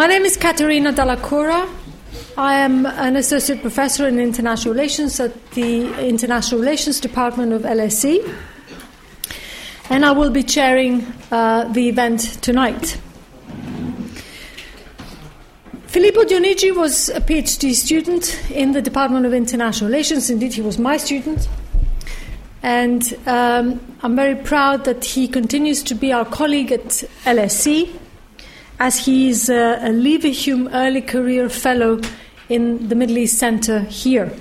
My name is Katerina Dalacoura. I am an associate professor in international relations at the International Relations Department of LSE, and I will be chairing uh, the event tonight. Filippo Dionigi was a PhD student in the Department of International Relations. Indeed, he was my student. And um, I'm very proud that he continues to be our colleague at LSE as he is a, a Leverhulme Early Career Fellow in the Middle East Center here.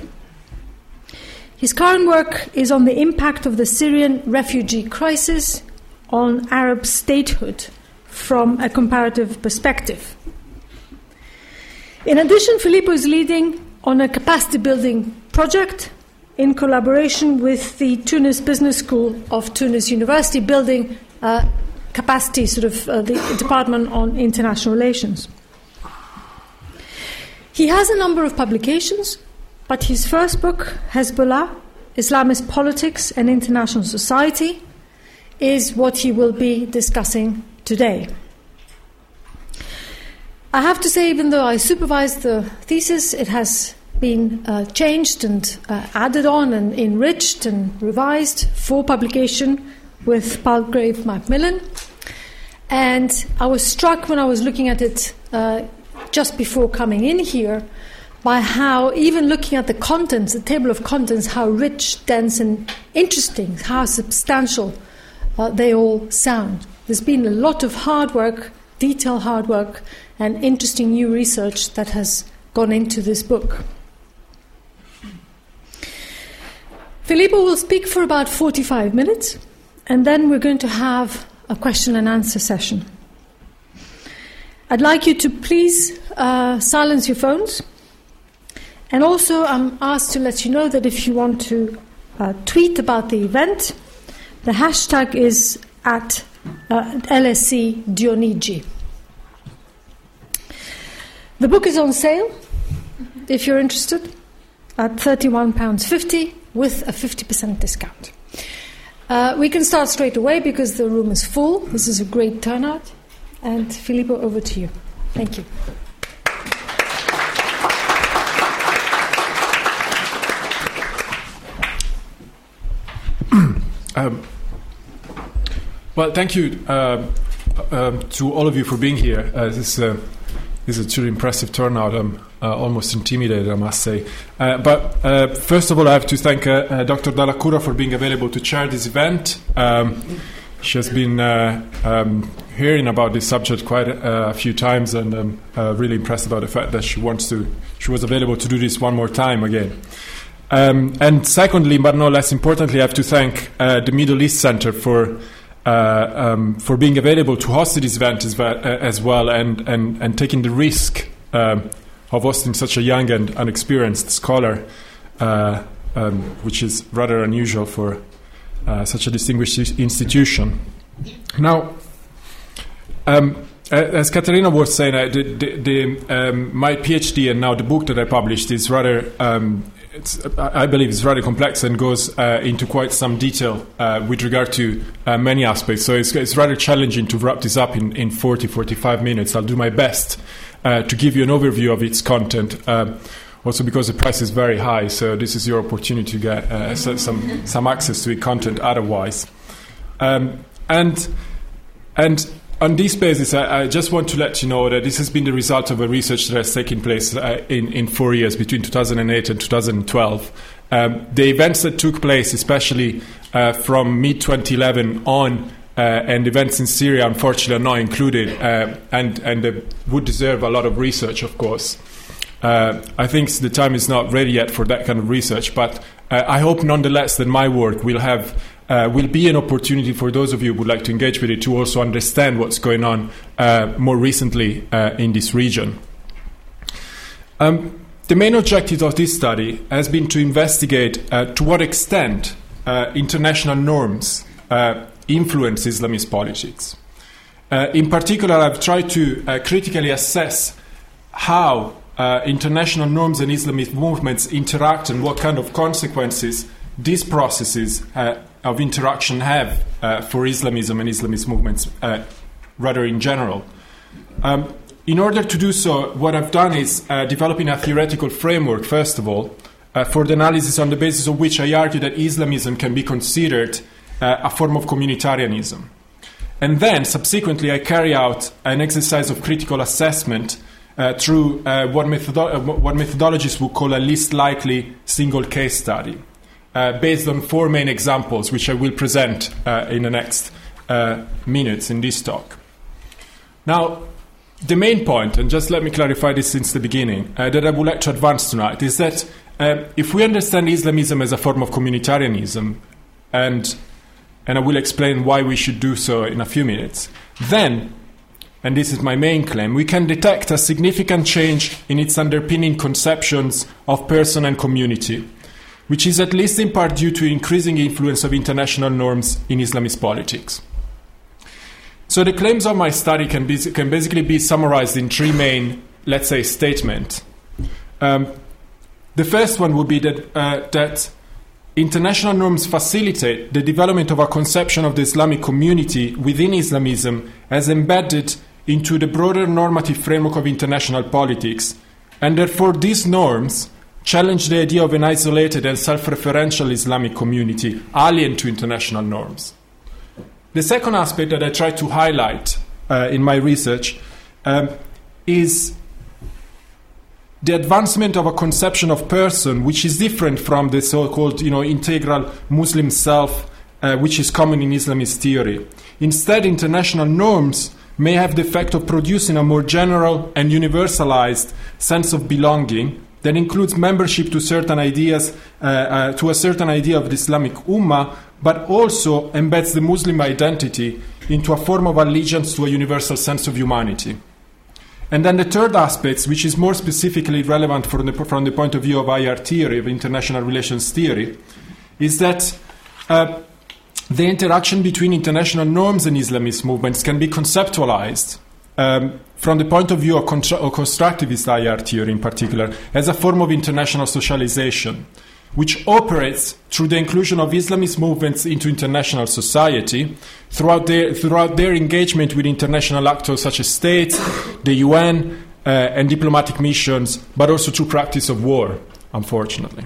His current work is on the impact of the Syrian refugee crisis on Arab statehood from a comparative perspective. In addition, Filippo is leading on a capacity building project in collaboration with the Tunis Business School of Tunis University, building capacity, sort of uh, the Department on International Relations. He has a number of publications, but his first book, Hezbollah Islamist Politics and International Society, is what he will be discussing today. I have to say, even though I supervised the thesis, it has been uh, changed and uh, added on and enriched and revised for publication with Palgrave Macmillan. And I was struck when I was looking at it uh, just before coming in here by how, even looking at the contents, the table of contents, how rich, dense, and interesting, how substantial uh, they all sound. There's been a lot of hard work, detailed hard work, and interesting new research that has gone into this book. Filippo will speak for about 45 minutes, and then we're going to have a question and answer session. I'd like you to please uh, silence your phones. And also, I'm asked to let you know that if you want to uh, tweet about the event, the hashtag is at uh, LSE Dionigi. The book is on sale if you're interested at £31.50 with a 50% discount. Uh, we can start straight away because the room is full. This is a great turnout. And Filippo, over to you. Thank you. Um, well, thank you uh, um, to all of you for being here. Uh, this, uh, this is a truly impressive turnout. I'm uh, almost intimidated, I must say. Uh, but uh, first of all, I have to thank Dr. Dalacoura for being available to chair this event. Um, she has been um, hearing about this subject quite a, a few times, and I'm really impressed about the fact that she wants to. She was available to do this one more time again. Um, and secondly, but no less importantly, I have to thank uh, the Middle East Center for uh, um, for being available to host this event as well, uh, as well and, and, and taking the risk um, of hosting such a young and unexperienced scholar, uh, um, which is rather unusual for uh, such a distinguished institution. Now, um, as Katerina was saying, uh, the, the, the, um, my PhD and now the book that I published is rather um, it's, I believe it's rather complex and goes uh, into quite some detail uh, with regard to uh, many aspects. So it's, it's, rather challenging to wrap this up in, in 40, 45 minutes. I'll do my best uh, to give you an overview of its content. Uh, also, because the price is very high, so this is your opportunity to get uh, some, some access to the content otherwise. Um, and, and on this basis, I, I, just want to let you know that this has been the result of a research that has taken place uh, in, in four years, between 2008 and 2012. Um, the events that took place, especially uh, from mid 2011 on, uh, and events in Syria, unfortunately, are not included, uh, and, and would deserve a lot of research, of course. Uh, I think the time is not ready yet for that kind of research, but uh, I hope nonetheless that my work will have uh, will be an opportunity for those of you who would like to engage with it to also understand what's going on uh, more recently uh, in this region. Um, the main objective of this study has been to investigate uh, to what extent uh, international norms uh, influence Islamist politics. in particular, I've tried to critically assess how international norms and Islamist movements interact and what kind of consequences these processes uh, of interaction have uh, for Islamism and Islamist movements, uh, rather in general. Um, in order to do so, what I've done is uh, developing a theoretical framework, first of all, uh, for the analysis on the basis of which I argue that Islamism can be considered uh, a form of communitarianism. And then, subsequently, I carry out an exercise of critical assessment uh, through uh, what, methodo- uh, what, methodologists would call a least likely single case study, based on four main examples, which I will present uh, in the next uh, minutes in this talk. Now, the main point, and just let me clarify this since the beginning, that I would like to advance tonight is that if we understand Islamism as a form of communitarianism, and and I will explain why we should do so in a few minutes, then and this is my main claim, we can detect a significant change in its underpinning conceptions of person and community, which is at least in part due to increasing influence of international norms in Islamist politics. So the claims of my study can, be, can basically be summarized in three main, let's say, statements. Um, the first one would be that, uh, that international norms facilitate the development of a conception of the Islamic community within Islamism as embedded into the broader normative framework of international politics, and therefore these norms challenge the idea of an isolated and self referential Islamic community alien to international norms. The second aspect that I try to highlight uh, in my research um, is the advancement of a conception of person which is different from the so-called you know integral Muslim self uh, which is common in Islamist theory. Instead, international norms may have the effect of producing a more general and universalized sense of belonging that includes membership to certain ideas, uh, uh, to a certain idea of the Islamic Ummah, but also embeds the Muslim identity into a form of allegiance to a universal sense of humanity. And then the third aspect, which is more specifically relevant from the, from the point of view of IR theory, of international relations theory, is that uh, the interaction between international norms and Islamist movements can be conceptualized um, from the point of view of, contra- of constructivist IR theory in particular as a form of international socialization, which operates through the inclusion of Islamist movements into international society throughout their, throughout their engagement with international actors such as states, the UN, uh, and diplomatic missions, but also through practice of war, unfortunately.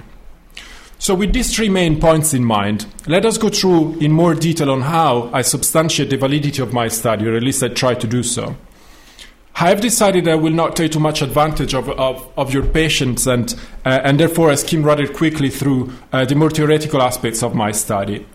So, with these three main points in mind, let us go through in more detail on how I substantiate the validity of my study, or at least I try to do so. I have decided I will not take too much advantage of, of, of your patience and, uh, and therefore I skim rather quickly through uh, the more theoretical aspects of my study.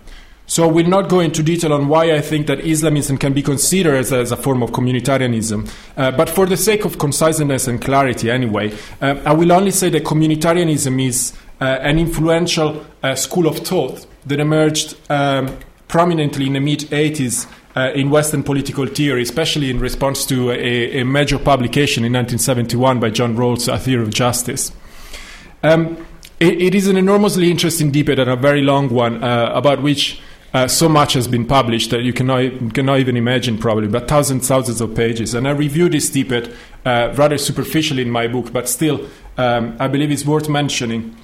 So I will not go into detail on why I think that Islamism can be considered as a, as a form of communitarianism, uh, but for the sake of conciseness and clarity anyway, uh, I will only say that communitarianism is uh, an influential uh, school of thought that emerged um, prominently in the mid 80s uh, in Western political theory, especially in response to a, a, major publication in 1971 by John Rawls, A Theory of Justice. Um, it, it is an enormously interesting debate and a very long one uh, about which uh, so much has been published that you cannot, cannot even imagine, probably, but thousands, thousands of pages. And I review this debate uh, rather superficially in my book, but still, um, I believe it's worth mentioning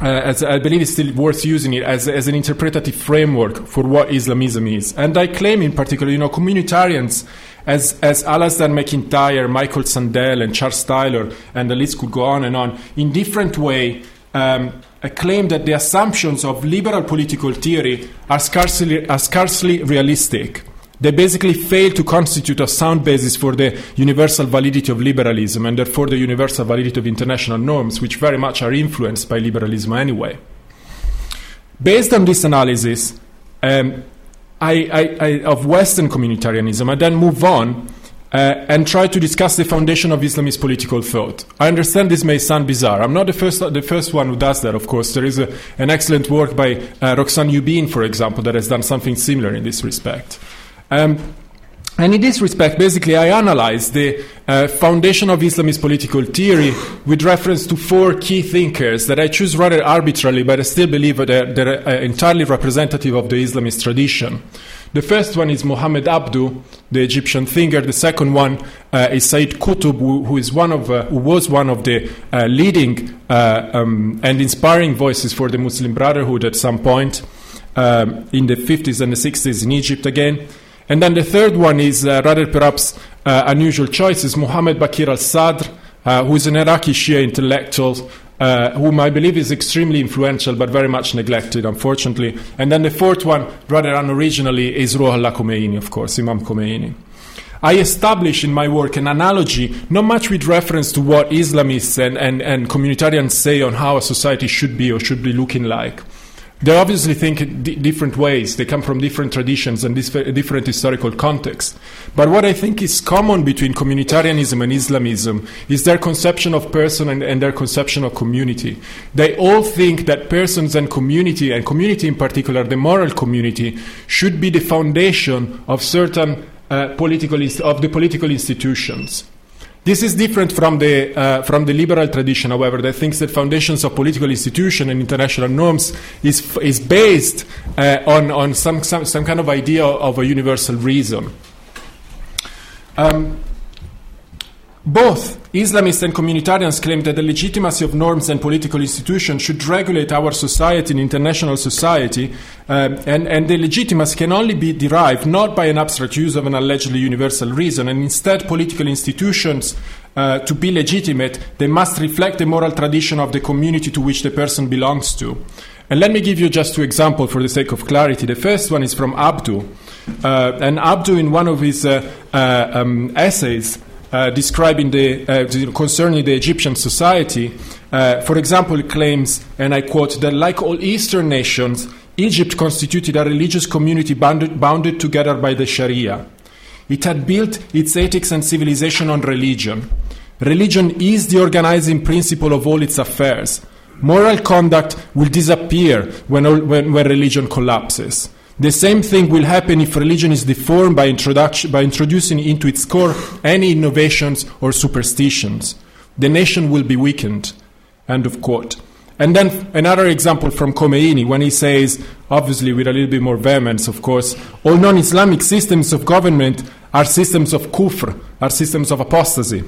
uh, as I believe it's still worth using it as, as an interpretative framework for what Islamism is. And I claim in particular, you know, communitarians as, as Alasdair MacIntyre, Michael Sandel, and Charles Taylor, and the list could go on and on, in different way, um, claim that the assumptions of liberal political theory are scarcely, are scarcely realistic they basically fail to constitute a sound basis for the universal validity of liberalism and therefore the universal validity of international norms, which very much are influenced by liberalism anyway. Based on this analysis um, I, I, I, of Western communitarianism, I then move on uh, and try to discuss the foundation of Islamist political thought. I understand this may sound bizarre. I'm not the first, the first one who does that, of course. There is a, an excellent work by uh, Roxanne Euben, for example, that has done something similar in this respect. Um, and in this respect, basically, I analyze the uh, foundation of Islamist political theory with reference to four key thinkers that I choose rather arbitrarily, but I still believe that they're, they're uh, entirely representative of the Islamist tradition. The first one is Muhammad Abdu, the Egyptian thinker. The second one uh, is Said Qutb, who, who, is one of, uh, who was one of the uh, leading uh, um, and inspiring voices for the Muslim Brotherhood at some point um, in the 50s and the 60s in Egypt again. And then the third one is uh, rather perhaps uh, unusual choices Muhammad Baqir al Sadr, uh, who is an Iraqi Shia intellectual. Uh, whom I believe is extremely influential but very much neglected, unfortunately. And then the fourth one, rather unoriginally, is Ruhollah Khomeini, of course, Imam Khomeini. I establish in my work an analogy, not much with reference to what Islamists and, and, and communitarians say on how a society should be or should be looking like. They obviously think in d- different ways. They come from different traditions and different historical contexts. But what I think is common between communitarianism and Islamism is their conception of person and, and, their conception of community. They all think that persons and community, and community in particular, the moral community, should be the foundation of certain uh, political of the political institutions. This is different from the, uh, from the liberal tradition, however, that thinks that foundations of political institution and international norms is, is based uh, on, on some, some, some kind of idea of a universal reason. Um, both Islamists and communitarians claim that the legitimacy of norms and political institutions should regulate our society and international society, um, and, and the legitimacy can only be derived not by an abstract use of an allegedly universal reason, and instead political institutions uh, to be legitimate, they must reflect the moral tradition of the community to which the person belongs to. And let me give you just two examples for the sake of clarity. The first one is from Abdu. Uh, and Abdu, in one of his uh, uh um, essays, uh, describing the uh, concerning the Egyptian society. Uh, for example, claims, and I quote, that like all Eastern nations, Egypt constituted a religious community bounded, bounded together by the Sharia. It had built its ethics and civilization on religion. Religion is the organizing principle of all its affairs. Moral conduct will disappear when, when, when religion collapses. The same thing will happen if religion is deformed by, by introducing into its core any innovations or superstitions. The nation will be weakened. End of quote. And then another example from Khomeini when he says, obviously with a little bit more vehemence, of course, all non Islamic systems of government are systems of kufr, are systems of apostasy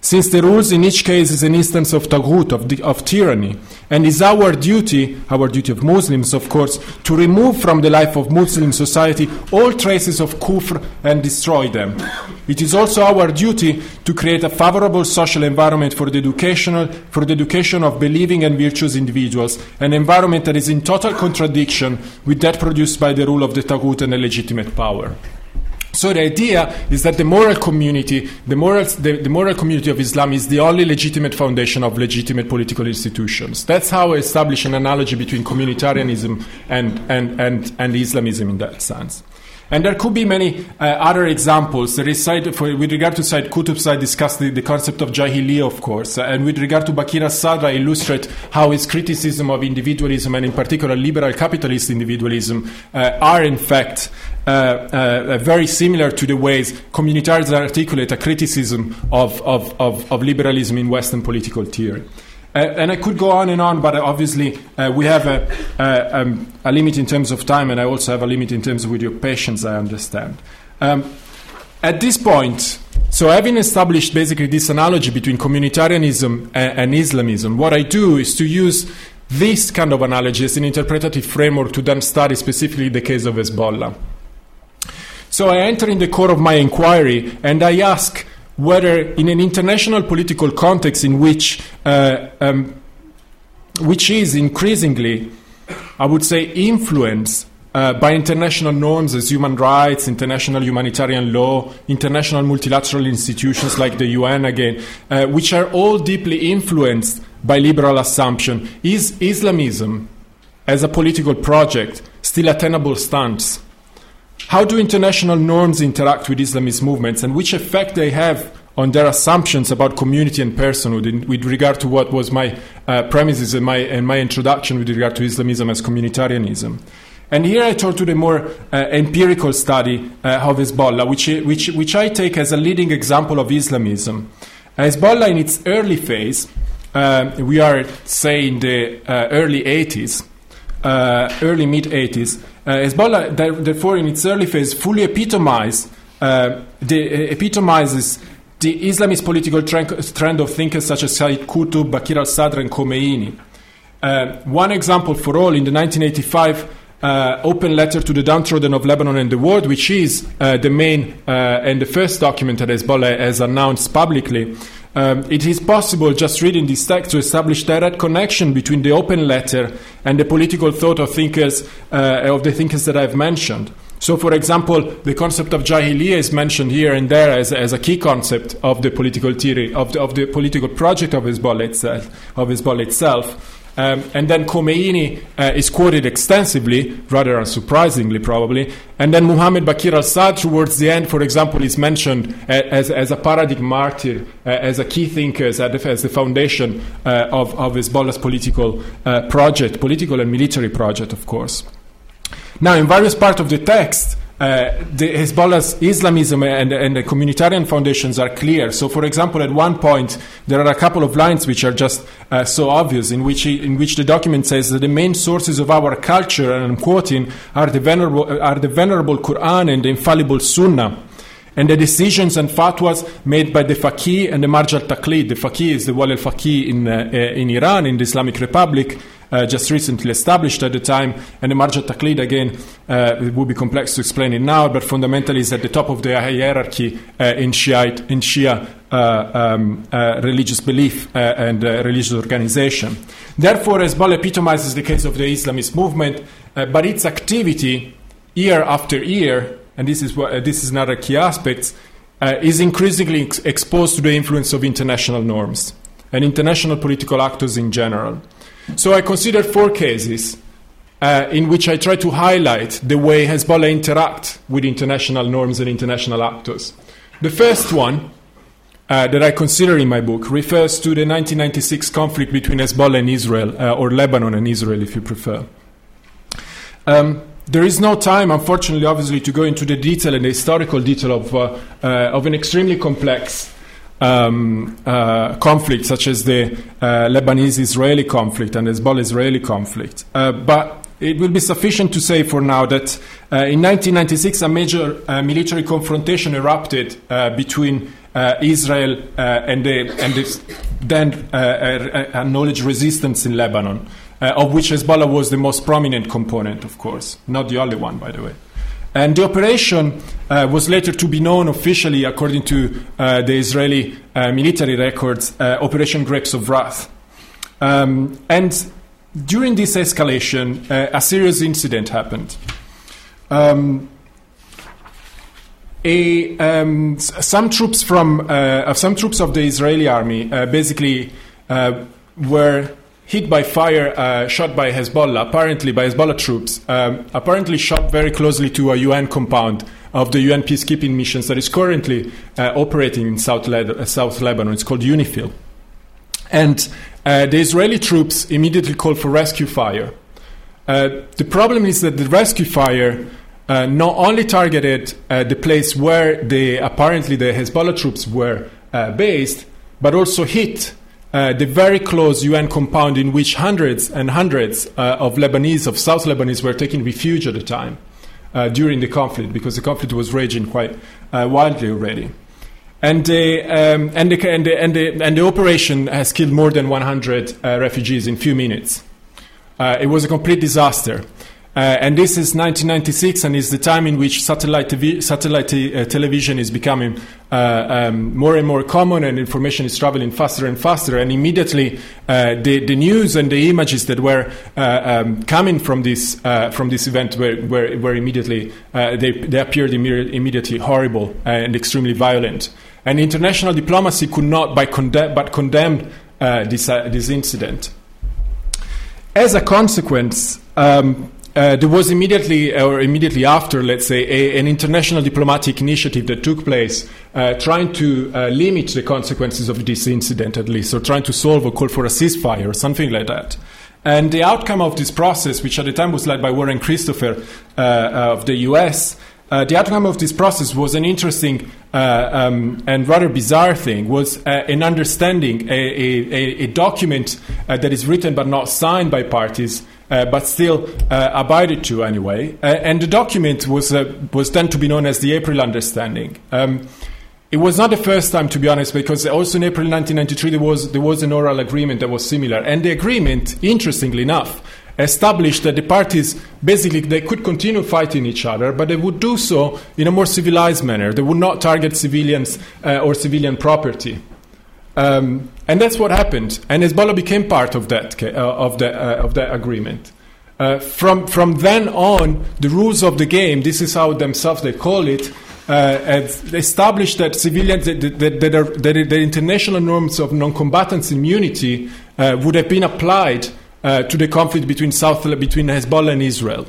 since the rules in each case is an instance of taghut, of, of tyranny, and is our duty, our duty of Muslims, of course, to remove from the life of Muslim society all traces of kufr and destroy them. It is also our duty to create a favorable social environment for the educational, for the education of believing and virtuous individuals, an environment that is in total contradiction with that produced by the rule of the taghut and the legitimate power. So the idea is that the moral community, the moral, the, the, moral community of Islam is the only legitimate foundation of legitimate political institutions. That's how I establish an analogy between communitarianism and, and, and, and Islamism in that sense. And there could be many uh, other examples. There is side, for, with regard to Said Qutb, I discussed the, the, concept of Jahiliyyah, of course. Uh, and with regard to Baqir al-Sadr, I illustrate how his criticism of individualism, and in particular liberal capitalist individualism, uh, are in fact uh, uh, very similar to the ways communitarians articulate a criticism of, of, of, of liberalism in Western political theory. Uh, and I could go on and on, but obviously uh, we have a, a, um, a, limit in terms of time, and I also have a limit in terms of with your patience, I understand. Um, at this point, so having established basically this analogy between communitarianism and, and Islamism, what I do is to use this kind of analogy as an interpretative framework to then study specifically the case of Hezbollah. So I enter in the core of my inquiry and I ask whether in an international political context in which, uh, um, which is increasingly, I would say, influenced uh, by international norms as human rights, international humanitarian law, international multilateral institutions like the UN again, uh, which are all deeply influenced by liberal assumption, is Islamism as a political project still a tenable stance? How do international norms interact with Islamist movements and which effect they have on their assumptions about community and personhood in, with regard to what was my uh, premises and my, and my introduction with regard to Islamism as communitarianism. And here I turn to the more uh, empirical study uh, of Hezbollah, which, which, which I take as a leading example of Islamism. Hezbollah, in its early phase, uh, we are, say, in the uh, early 80s, uh, early mid 80s, uh, Hezbollah, therefore, in its early phase, fully epitomized, uh, the, uh, epitomizes the Islamist political trend of thinkers such as Said Qutb, Baqir al-Sadr, and Khomeini. Uh, one example for all, in the 1985 uh, open letter to the downtrodden of Lebanon and the world, which is uh, the main uh, and the first document that Hezbollah has announced publicly, um, it is possible, just reading this text, to establish direct connection between the open letter and the political thought of thinkers uh, of the thinkers that I've mentioned. So, for example, the concept of jahiliyyah is mentioned here and there as, as a key concept of the political theory, of the, of the political project of Hezbollah itself. Of Hezbollah itself. Um, and then Khomeini uh, is quoted extensively, rather unsurprisingly, probably. And then Muhammad Baqir al Sadr, towards the end, for example, is mentioned uh, as, as a paradigm martyr, uh, as a key thinker, as, as the foundation uh, of, of Hezbollah's political uh, project, political and military project, of course. Now, in various parts of the text, uh, the Hezbollah's Islamism and, and, the communitarian foundations are clear. So, for example, at one point, there are a couple of lines which are just uh, so obvious, in which, in which the document says that the main sources of our culture, and I'm quoting, are the venerable, are the venerable Quran and the infallible Sunnah and the decisions and fatwas made by the faqih and the marj al-taqlid. The faqih is the wali al-faqih in, uh, in Iran, in the Islamic Republic, uh, just recently established at the time. And the marj al-taqlid, again, uh, it would be complex to explain it now, but fundamentally is at the top of the hierarchy uh, in, Shiite, in Shia uh, um, uh, religious belief uh, and religious organization. Therefore, Hezbollah epitomizes the case of the Islamist movement, but its activity year after year, and this is, what, this is another key aspect, is increasingly ex- exposed to the influence of international norms and international political actors in general. So I considered four cases uh, in which I try to highlight the way Hezbollah interact with international norms and international actors. The first one uh, that I consider in my book refers to the 1996 conflict between Hezbollah and Israel, uh, or Lebanon and Israel, if you prefer. Um, there is no time, unfortunately, obviously, to go into the detail and the historical detail of, uh, uh, of an extremely complex um, uh, conflicts such as the uh, Lebanese Israeli conflict and Hezbollah Israeli conflict. Uh, but it will be sufficient to say for now that uh, in 1996 a major uh, military confrontation erupted uh, between Israel and the, and the then acknowledged resistance in Lebanon, of which Hezbollah was the most prominent component, of course, not the only one, by the way. And the operation uh, was later to be known officially, according to uh, the Israeli uh, military records, uh, Operation Grapes of Wrath. Um, and during this escalation, uh, a serious incident happened. Um, a, um, some troops from uh, some troops of the Israeli army basically were hit by fire uh, shot by Hezbollah, apparently by Hezbollah troops, um, apparently shot very closely to a UN compound of the UN peacekeeping missions that is currently uh, operating in South, Le- uh, South, Lebanon. It's called UNIFIL. And uh, the Israeli troops immediately called for rescue fire. Uh, the problem is that the rescue fire uh, not only targeted the place where the, apparently the Hezbollah troops were based, but also hit uh, the very close UN compound in which hundreds and hundreds uh, of Lebanese, of South Lebanese, were taking refuge at the time uh, during the conflict because the conflict was raging quite uh, wildly already. And the, um, and, the, and, the, and, the, and the operation has killed more than 100 uh, refugees in a few minutes. it was a complete disaster. Uh, and this is 1996, and is the time in which satellite, TV, satellite uh, television is becoming uh, um, more and more common, and information is traveling faster and faster. And immediately, uh, the, the news and the images that were uh, um, coming from this uh, from this event were, were, were immediately they, they appeared immediately horrible and extremely violent. And international diplomacy could not by conde- but condemn this this incident. As a consequence. Um, uh, there was immediately, or immediately after, let's say, a, an international diplomatic initiative that took place uh, trying to uh, limit the consequences of this incident, at least, or trying to solve or call for a ceasefire or something like that. And the outcome of this process, which at the time was led by Warren Christopher uh, uh, of the US, uh, the outcome of this process was an interesting um, and rather bizarre thing. Was an understanding, a, a, a document that is written but not signed by parties, but still uh, abided to anyway. Uh, and the document was, uh, was then to be known as the April Understanding. Um, it was not the first time, to be honest, because also in April 1993 there was, there was an oral agreement that was similar. And the agreement, interestingly enough, established that the parties basically they could continue fighting each other, but they would do so in a more civilized manner. They would not target civilians uh, or civilian property. Um, and that's what happened. And Hezbollah became part of that, uh, of, the, uh, of that agreement. Uh, from, from then on, the rules of the game, this is how themselves they call it, uh, established that civilians, that, that, that, are, that the international norms of non-combatants immunity uh, would have been applied uh, to the conflict between South, between Hezbollah and Israel.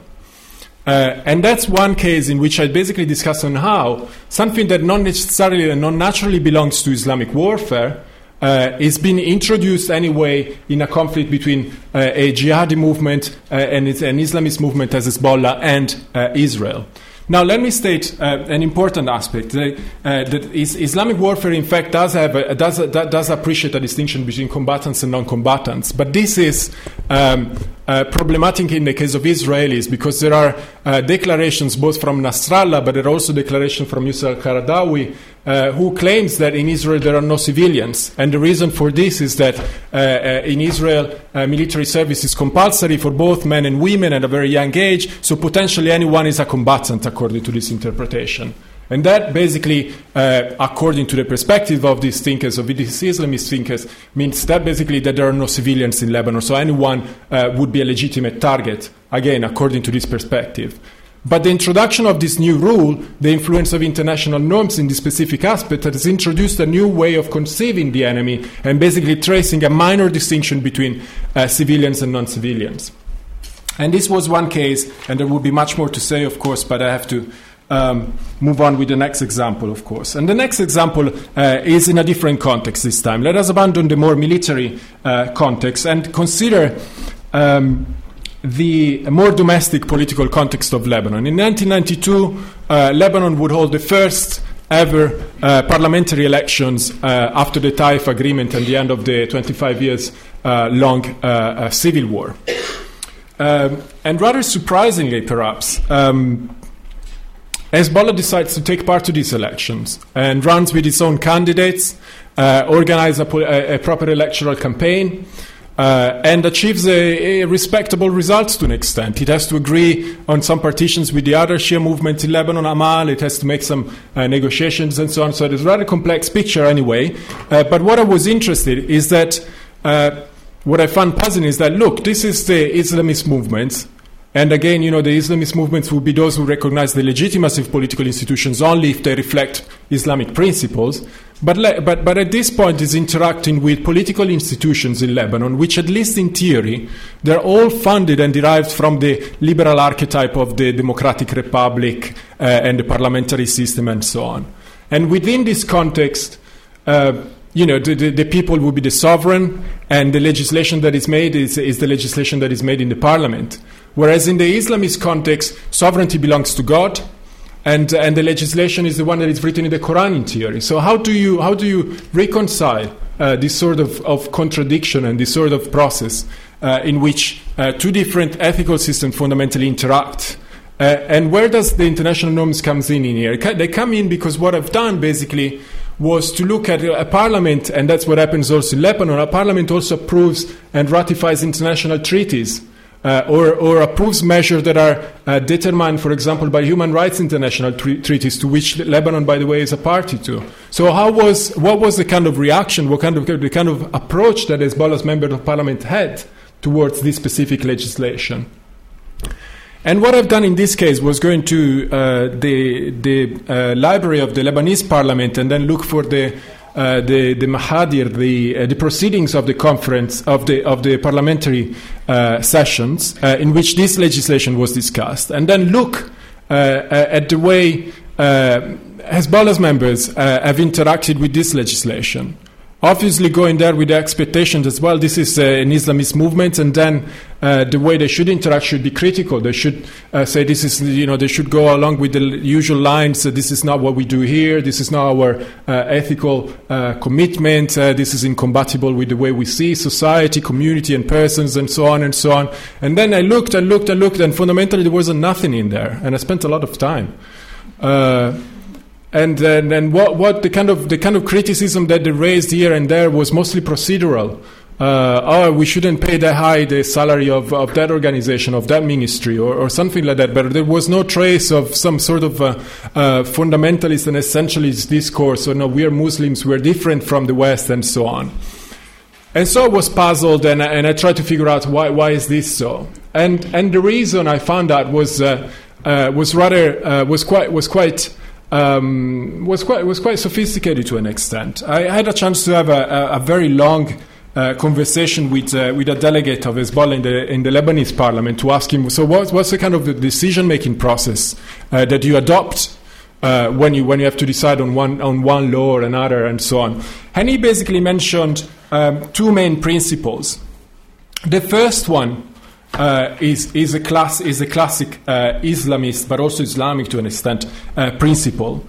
Uh, and that's one case in which I basically discuss on how something that not necessarily and not naturally belongs to Islamic warfare uh, is being introduced anyway in a conflict between uh, a jihadi movement uh, and an Islamist movement as Hezbollah and uh, Israel. Now, let me state uh, an important aspect that, uh, that is Islamic warfare, in fact, does have a, does, does appreciate a distinction between combatants and non-combatants, but this is um, uh, problematic in the case of Israelis because there are uh, declarations both from Nasrallah, but there are also declarations from Yusuf al-Qaradawi uh, who claims that in Israel there are no civilians. And the reason for this is that uh, uh, in Israel uh, military service is compulsory for both men and women at a very young age, so potentially anyone is a combatant according to this interpretation. And that basically, uh, according to the perspective of these thinkers, of these Islamist thinkers, means that basically that there are no civilians in Lebanon, so anyone uh, would be a legitimate target, again, according to this perspective. But the introduction of this new rule, the influence of international norms in this specific aspect, has introduced a new way of conceiving the enemy and basically tracing a minor distinction between uh, civilians and non civilians. And this was one case, and there would be much more to say, of course, but I have to um, move on with the next example, of course. And the next example uh, is in a different context this time. Let us abandon the more military uh, context and consider um, the more domestic political context of Lebanon. In 1992, uh, Lebanon would hold the first ever uh, parliamentary elections uh, after the Taif Agreement and the end of the 25 years uh, long civil war. Um, and rather surprisingly, perhaps, um, Hezbollah decides to take part to these elections and runs with its own candidates, uh, organizes a, a, proper electoral campaign, uh, and achieves a, a, respectable results to an extent. It has to agree on some partitions with the other Shia movements in Lebanon, Amal. It has to make some uh, negotiations and so on. So it's a rather complex picture anyway. Uh, but what I was interested is that uh, what I found puzzling is that look, this is the Islamist movements and again, you know, the Islamist movements will be those who recognize the legitimacy of political institutions only if they reflect Islamic principles. But, le- but, but at this point, is interacting with political institutions in Lebanon, which, at least in theory, they're all funded and derived from the liberal archetype of the democratic republic uh, and the parliamentary system and so on. And within this context, uh, you know, the, the, the, people will be the sovereign, and the legislation that is made is, is the legislation that is made in the parliament. Whereas in the Islamist context, sovereignty belongs to God, and, and the legislation is the one that is written in the Quran in theory. So, how do you, how do you reconcile uh, this sort of, of contradiction and this sort of process uh, in which uh, two different ethical systems fundamentally interact? Uh, and where does the international norms comes in in here? They come in because what I've done basically was to look at a parliament, and that's what happens also in Lebanon. A parliament also approves and ratifies international treaties uh, or, or, approves measures that are uh, determined, for example, by human rights international tre- treaties, to which Lebanon, by the way, is a party to. So, how was what was the kind of reaction, what kind of the kind of approach that Hezbollah's member of parliament had towards this specific legislation? And what I've done in this case was going to uh, the the uh, library of the Lebanese parliament and then look for the uh, the the mahadir, the uh, the proceedings of the conference of the of the parliamentary uh, sessions uh, in which this legislation was discussed, and then look uh, at the way Hezbollah's members have interacted with this legislation obviously going there with the expectations as well. This is uh, an Islamist movement, and then uh, the way they should interact should be critical. They should uh, say this is, you know, they should go along with the usual lines. Uh, this is not what we do here. This is not our uh, ethical uh, commitment. this is incompatible with the way we see society, community, and persons, and so on and so on. And then I looked and looked and looked, and fundamentally there wasn't nothing in there, and I spent a lot of time and and, and what what the kind of the kind of criticism that they raised here and there was mostly procedural. Uh, oh, we shouldn't pay that high the salary of, of that organization, of that ministry, or, or something like that. But there was no trace of some sort of uh, uh, fundamentalist and essentialist discourse, or no, we are Muslims, we're different from the West, and so on. And so I was puzzled, and, and I tried to figure out why, why is this so. And, and the reason I found out was, uh, uh, was rather, uh, was quite, was quite um, was quite was quite sophisticated to an extent. I had a chance to have a, a, a very long uh, conversation with uh, with a delegate of Hezbollah in the in the Lebanese parliament to ask him. So, what, what's the kind of the decision making process uh, that you adopt uh, when you when you have to decide on one on one law or another and so on? And he basically mentioned um, two main principles. The first one. Uh, is is a class is a classic Islamist, but also Islamic to an extent, principle,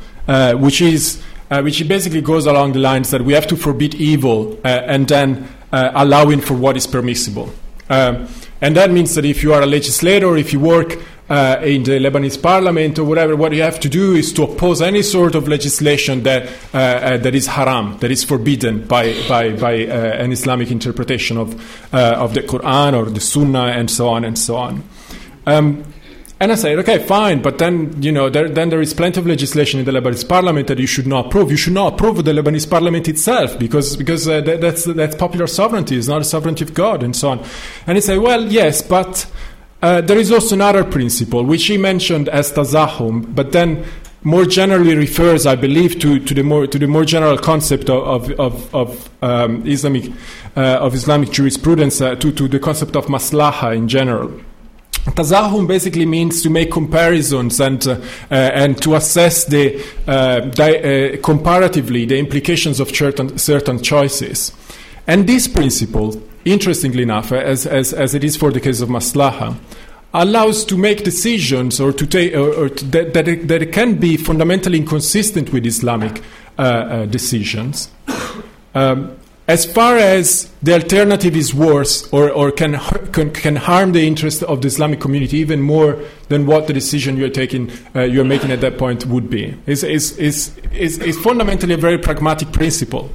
which is uh, which basically goes along the lines that we have to forbid evil uh, and then uh, allowing for what is permissible. Um, and that means that if you are a legislator, if you work uh, in the Lebanese parliament or whatever, what you have to do is to oppose any sort of legislation that uh, uh, that is haram, that is forbidden by by, by an Islamic interpretation of of the Quran or the Sunnah and so on and so on. Um, and I said, okay, fine, but then you know, there, then there is plenty of legislation in the Lebanese parliament that you should not approve. You should not approve the Lebanese parliament itself because because uh, that, that's that's popular sovereignty. It's not a sovereignty of God, and so on. And he said, well, yes, but uh, there is also another principle which he mentioned as tazahum, but then more generally refers, I believe, to, to the more to the more general concept of of, of, um, Islamic uh, of Islamic jurisprudence uh, to to the concept of maslaha in general. Tazahum basically means to make comparisons and uh, uh, and to assess the uh, di- uh, comparatively the implications of certain certain choices. And this principle, interestingly enough, as, as, as it is for the case of maslaha, allows to make decisions or to take or, or to, that, that it, that, it, can be fundamentally inconsistent with Islamic uh, uh, decisions. Um, as far as the alternative is worse or, or can, can, can harm the interest of the Islamic community even more than what the decision you're taking uh, you're making at that point would be. It's, it's, it's, it's, fundamentally a very pragmatic principle.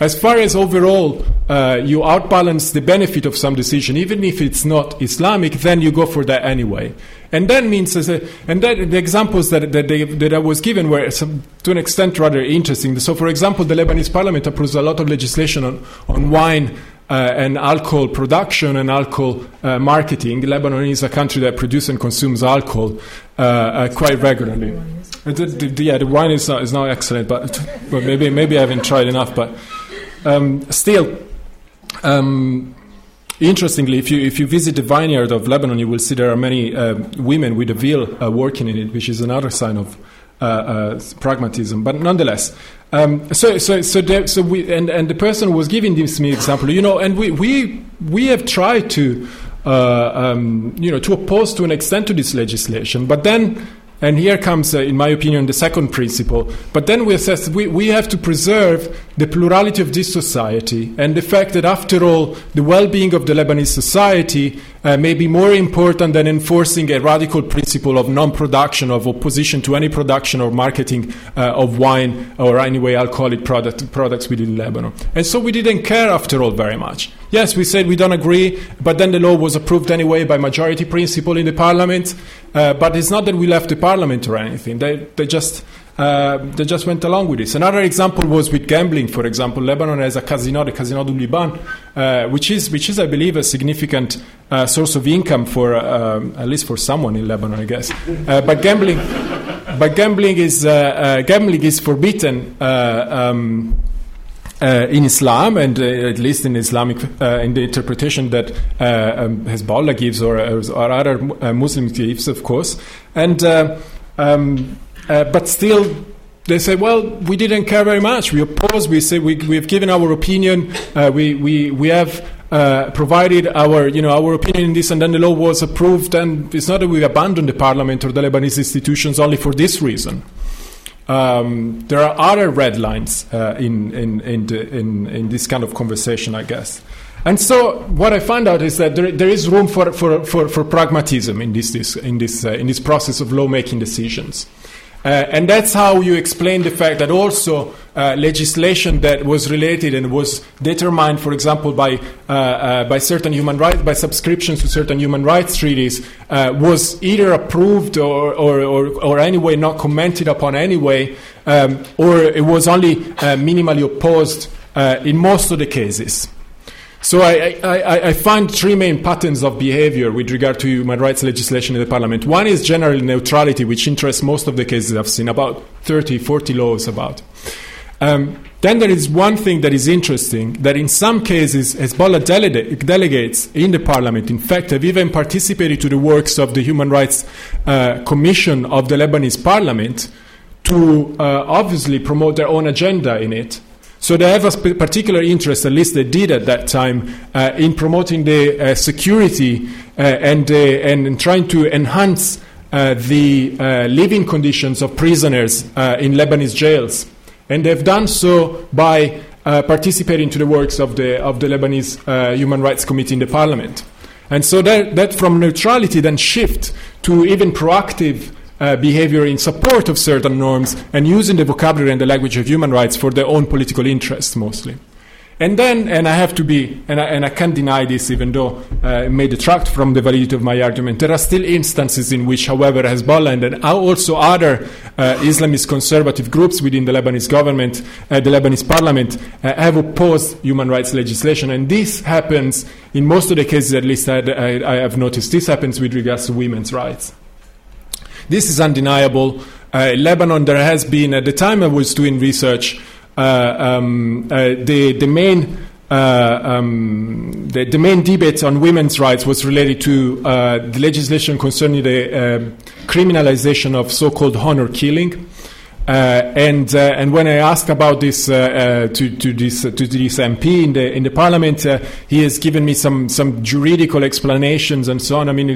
As far as overall uh, you outbalance the benefit of some decision, even if it's not Islamic, then you go for that anyway. And that means, a, and that, the examples that, that, they, that I was given were some, to an extent rather interesting. So, for example, the Lebanese parliament approves a lot of legislation on, on wine uh, and alcohol production and alcohol uh, marketing. Lebanon is a country that produces and consumes alcohol uh, uh quite regularly. The, the, yeah, the wine is not, is not excellent, but, but maybe maybe I haven't tried enough. But um, still, um, interestingly, if you if you visit the vineyard of Lebanon, you will see there are many uh, women with a veil uh, working in it, which is another sign of uh, uh pragmatism. But nonetheless, um, so so so, there, so we and, and the person was giving this me example, you know, and we we we have tried to. Uh, um, you know, to oppose to an extent to this legislation, but then and here comes, uh, in my opinion, the second principle. But then we assess we, we have to preserve the plurality of this society and the fact that, after all, the well being of the Lebanese society uh, may be more important than enforcing a radical principle of non production, of opposition to any production or marketing uh, of wine or anyway alcoholic product, products within Lebanon. And so we didn't care, after all, very much. Yes, we said we don't agree, but then the law was approved anyway by majority principle in the parliament. Uh, but it's not that we left the parliament or anything. They, they just uh, they just went along with this. Another example was with gambling. For example, Lebanon has a casino, the Casino du Liban, uh, which is which is, I believe, a significant uh, source of income for uh, at least for someone in Lebanon, I guess. Uh, but gambling, but gambling is uh, gambling is forbidden. Um, uh, in Islam, and uh, at least in Islamic, uh, in the interpretation that um, Hezbollah gives or, or other Muslims gives, of course, and um, uh, but still, they say, well, we didn't care very much. We oppose. We say we, we have given our opinion. Uh, we, we, we have uh, provided our, you know, our opinion in this, and then the law was approved. And it's not that we abandoned the parliament or the Lebanese institutions only for this reason. Um, there are other red lines uh, in, in, in, the, in, in this kind of conversation, I guess. And so what I found out is that there, there is room for, for, for, for pragmatism in this, this, in, this, uh, in this process of law-making decisions. Uh, and that's how you explain the fact that also uh, legislation that was related and was determined, for example, by, uh, uh by certain human rights, by subscriptions to certain human rights treaties, uh, was either approved or, or, or, or, anyway not commented upon anyway, um, or it was only uh, minimally opposed in most of the cases. So I, I, I, find three main patterns of behavior with regard to human rights legislation in the parliament. One is general neutrality, which interests most of the cases I've seen, about 30, 40 laws about. Um, then there is one thing that is interesting that in some cases, Hezbollah dele- delegates in the parliament, in fact, have even participated to the works of the Human Rights uh, Commission of the Lebanese parliament to uh, obviously promote their own agenda in it. So they have a particular interest, at least they did at that time, uh, in promoting the uh, security uh, and, uh, and in trying to enhance uh, the uh, living conditions of prisoners in Lebanese jails. And they've done so by participating to the works of the, of the Lebanese Human Rights Committee in the parliament. And so that, that from neutrality then shift to even proactive uh, behavior in support of certain norms and using the vocabulary and the language of human rights for their own political interests mostly. And then, and I have to be, and I, and I can't deny this even though uh, it may detract from the validity of my argument, there are still instances in which, however, Hezbollah and also other uh, Islamist conservative groups within the Lebanese government, uh, the Lebanese parliament, uh, have opposed human rights legislation. And this happens, in most of the cases at least I, I, I have noticed, this happens with regards to women's rights. This is undeniable. Uh, Lebanon, there has been, at the time I was doing research, uh, um, uh, the, the main uh, um, the, the, main debate on women's rights was related to uh, the legislation concerning the uh, criminalization of so-called honor killing. Uh, and uh, and when I ask about this uh, uh to to this uh, to this MP in the in the Parliament, uh, he has given me some some juridical explanations and so on. I mean,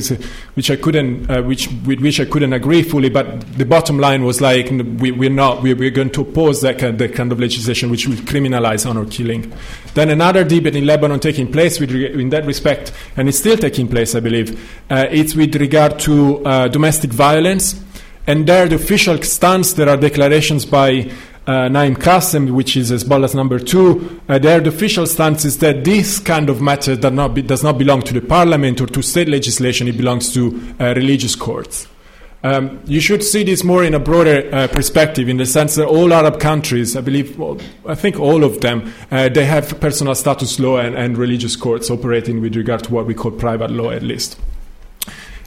which I couldn't which with which I couldn't agree fully. But the bottom line was like we, we're not we're, we're going to oppose that kind, that kind of legislation which will criminalize honor killing. Then another debate in Lebanon taking place with in that respect, and it's still taking place, I believe. it's with regard to domestic violence. And there, the official stance, there are declarations by uh, Naim Qassem, which is Hezbollah's number two, uh, the official stance is that this kind of matter does not, be, does not belong to the parliament or to state legislation, it belongs to uh, religious courts. Um, you should see this more in a broader uh, perspective, in the sense that all Arab countries, I believe, well, I think all of them, uh, they have personal status law and, and religious courts operating with regard to what we call private law, at least.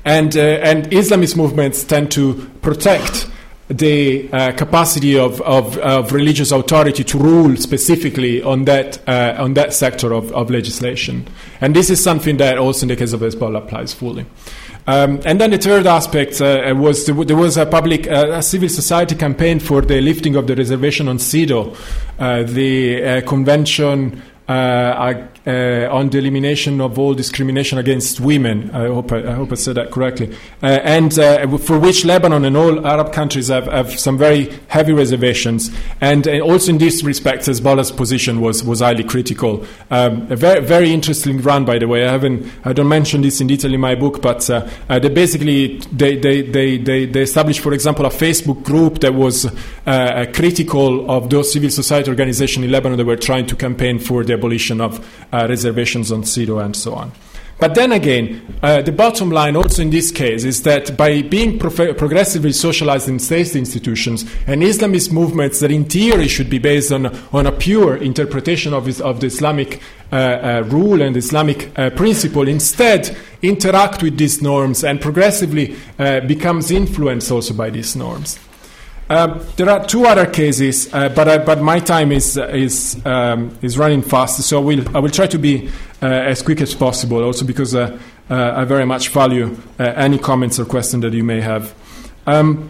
And, uh, and Islamist movements tend to protect the uh, capacity of, of, of, religious authority to rule specifically on that, uh, on that sector of, of legislation. And this is something that also in the case of Hezbollah applies fully. Um, and then the third aspect uh, was there was a public, uh, a civil society campaign for the lifting of the reservation on CEDAW, uh, the uh, convention uh, uh, on the elimination of all discrimination against women. I hope I, I hope I said that correctly. Uh, and uh, for which Lebanon and all Arab countries have, have some very heavy reservations. And also in this respect, Hezbollah's position was, was highly critical. Um, a very, very interesting run, by the way. I haven't, I don't mention this in detail in my book, but uh, they basically they, they, they, they, they established, for example, a Facebook group that was critical of those civil society organizations in Lebanon that were trying to campaign for the abolition of uh, reservations on CEDAW and so on. But then again, uh, the bottom line also in this case is that by being prof- progressively socialized in state institutions and Islamist movements that in theory should be based on, on a pure interpretation of, of the Islamic uh, uh, rule and Islamic uh, principle instead interact with these norms and progressively uh, becomes influenced also by these norms. Um, there are two other cases, uh, but I, but my time is is um, is running fast, so I will I will try to be uh, as quick as possible. Also because uh, uh I very much value uh, any comments or questions that you may have. Um,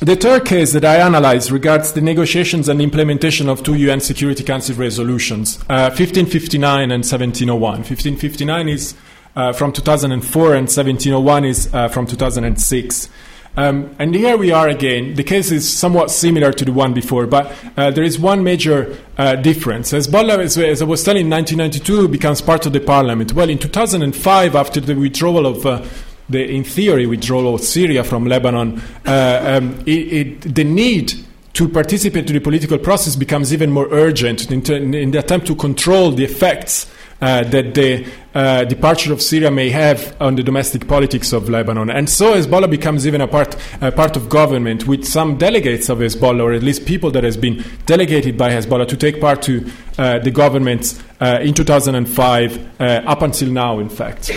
the third case that I analyze regards the negotiations and implementation of two UN Security Council resolutions, 1559 uh, and 1701. 1559 is from 2004 and 1701 is from 2006. Um, and here we are again. The case is somewhat similar to the one before, but uh, there is one major uh, difference. Hezbollah, as, as, I was telling, in 1992 becomes part of the parliament. Well, in 2005, after the withdrawal of uh, the, in theory, withdrawal of Syria from Lebanon, uh, um, it, it, the need to participate in the political process becomes even more urgent in, in the attempt to control the effects that the uh, departure of Syria may have on the domestic politics of Lebanon. And so Hezbollah becomes even a part, a part of government with some delegates of Hezbollah, or at least people that has been delegated by Hezbollah to take part to uh, the government uh, in 2005, uh, up until now, in fact.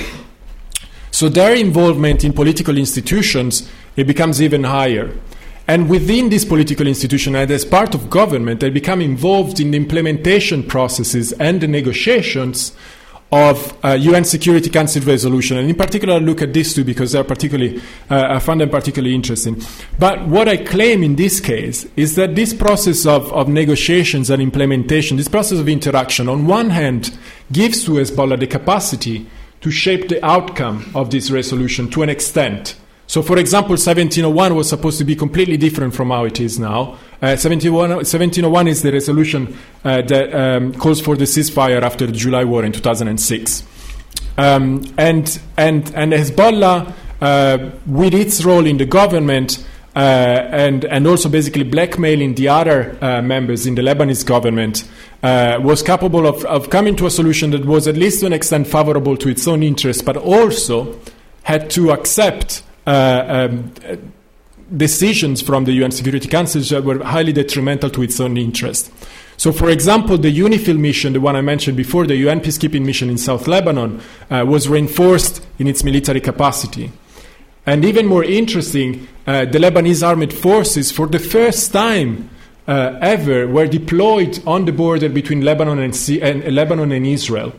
So their involvement in political institutions it becomes even higher. And within this political institution, and as part of government, they become involved in the implementation processes and the negotiations of uh, UN Security Council resolution. And in particular, I look at these two because they're particularly, uh, I find them particularly interesting. But what I claim in this case is that this process of, of negotiations and implementation, this process of interaction, on one hand, gives to Hezbollah the capacity to shape the outcome of this resolution to an extent. So, for example, 1701 was supposed to be completely different from how it is now. Uh, 1701 is the resolution uh, that um, calls for the ceasefire after the July war in 2006. Um, and, and, and Hezbollah, uh, with its role in the government, uh, and, and also basically blackmailing the other uh, members in the Lebanese government, uh, was capable of, of coming to a solution that was at least to an extent favorable to its own interests, but also had to accept um, decisions from the UN Security Council that were highly detrimental to its own interest. So, for example, the UNIFIL mission, the one I mentioned before, the UN peacekeeping mission in South Lebanon, uh, was reinforced in its military capacity. And even more interesting, uh, the Lebanese armed forces, for the first time uh, ever, were deployed on the border between Lebanon and, C- and Lebanon and Israel.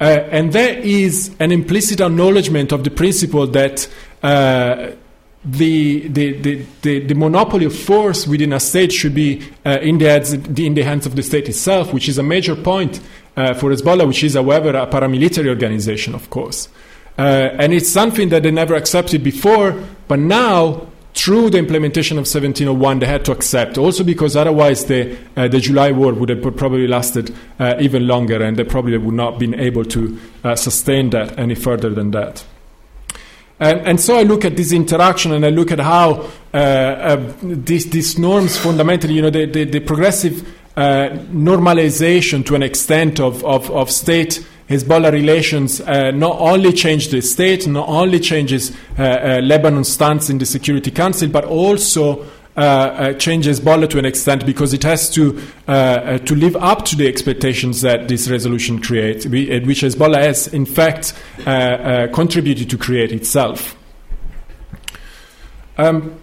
Uh, and there is an implicit acknowledgement of the principle that uh, the, the, the, the, monopoly of force within a state should be uh, in, the hands, in the hands of the state itself, which is a major point uh, for Hezbollah, which is, however, a paramilitary organization, of course. Uh, and it's something that they never accepted before, but now, through the implementation of 1701, they had to accept. Also, because otherwise the, uh, the July war would have probably lasted uh, even longer, and they probably would not have been able to sustain that any further than that. And, and, so I look at this interaction and I look at how uh, uh, these, these norms fundamentally, you know, the, the, the progressive uh, normalization to an extent of, of, of state Hezbollah relations uh, not only change the state, not only changes uh, uh, Lebanon's stance in the Security Council, but also uh, uh, changes Hezbollah to an extent because it has to uh, to live up to the expectations that this resolution creates, which Hezbollah has in fact contributed to create itself. Um,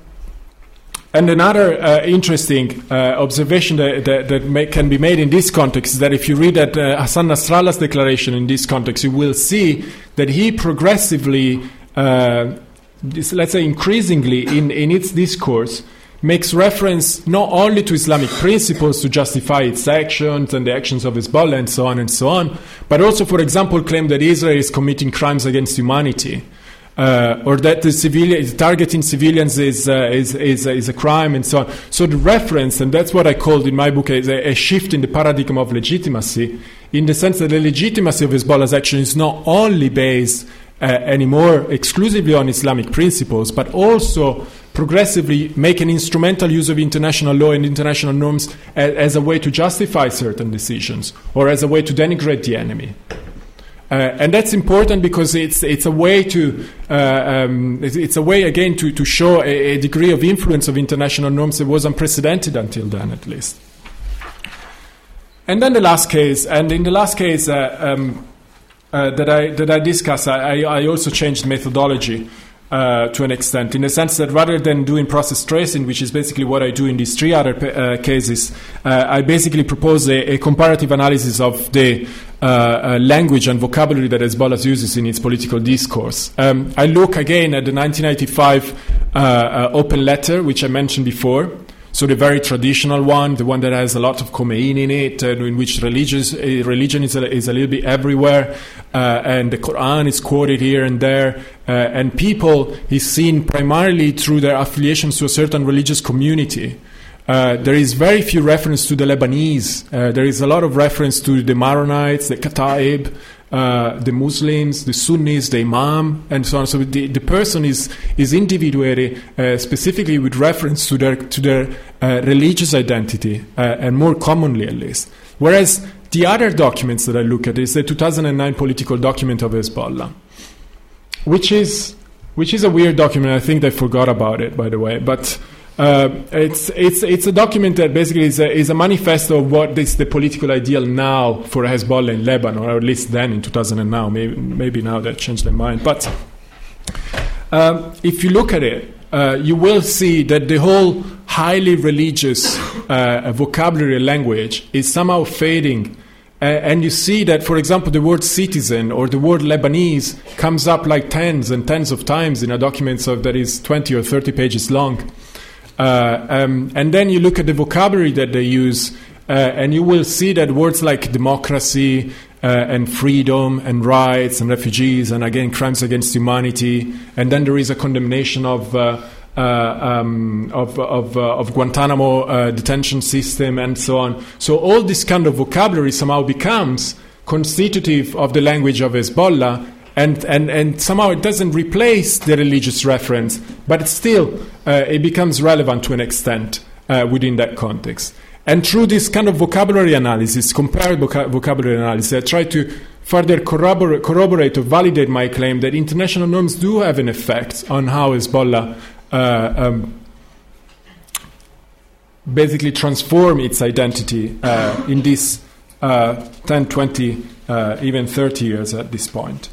and another uh, interesting uh, observation that, that, that may, can be made in this context is that if you read that uh, Hassan Nasrallah's declaration in this context, you will see that he progressively, this, let's say increasingly in, in its discourse, makes reference not only to Islamic principles to justify its actions and the actions of Hezbollah and so on and so on, but also, for example, claim that Israel is committing crimes against humanity. Uh, or that the civilian, targeting civilians is, uh, is, is, is, a crime and so on. So the reference, and that's what I called in my book a, a, shift in the paradigm of legitimacy, in the sense that the legitimacy of Hezbollah's action is not only based uh, anymore exclusively on Islamic principles, but also progressively make an instrumental use of international law and international norms as, as a way to justify certain decisions or as a way to denigrate the enemy. Uh, and that's important because it's it's a way to uh, um, it's, a way again to, to show a, a, degree of influence of international norms that was unprecedented until then, at least. And then the last case, and in the last case uh, um, uh, that I that I discuss, I, I also changed methodology uh, to an extent, in the sense that rather than doing process tracing, which is basically what I do in these three other uh, cases, uh, I basically propose a, a, comparative analysis of the uh, uh, language and vocabulary that Hezbollah uses in its political discourse. Um, I look again at the 1995 uh, open letter, which I mentioned before. So the very traditional one, the one that has a lot of Khomeini in it, uh, in which religious, uh, religion is a, is a little bit everywhere, uh, and the Quran is quoted here and there, uh, and people is seen primarily through their affiliations to a certain religious community. uh, there is very few reference to the Lebanese. Uh, there is a lot of reference to the Maronites, the Kataib, uh, the Muslims, the Sunnis, the Imam, and so on. So the, the person is is individuated uh, specifically with reference to their to their uh, religious identity, uh, and more commonly at least. Whereas the other documents that I look at is the 2009 political document of Hezbollah, which is which is a weird document. I think they forgot about it, by the way, but. Uh, it's it's it's a document that basically is a, is a manifesto of what is the political ideal now for Hezbollah in Lebanon, or at least then in 2000 and now. Maybe maybe now they changed their mind. But um, if you look at it, uh, you will see that the whole highly religious uh, vocabulary language is somehow fading. and you see that, for example, the word citizen or the word Lebanese comes up like tens and tens of times in a document of, that is 20 or 30 pages long. Uh, um, and then you look at the vocabulary that they use, uh, and you will see that words like democracy uh, and freedom and rights and refugees and again crimes against humanity, and then there is a condemnation of. Uh, uh, um, of of, of, Guantanamo detention system and so on. So all this kind of vocabulary somehow becomes constitutive of the language of Hezbollah, and, and, and somehow it doesn't replace the religious reference, but still uh, it becomes relevant to an extent uh, within that context. And through this kind of vocabulary analysis, compared voca- vocabulary analysis, I try to further corroborate, corroborate or validate my claim that international norms do have an effect on how Hezbollah uh, um, basically transform its identity uh, in these uh, 10, 20, uh, even 30 years at this point.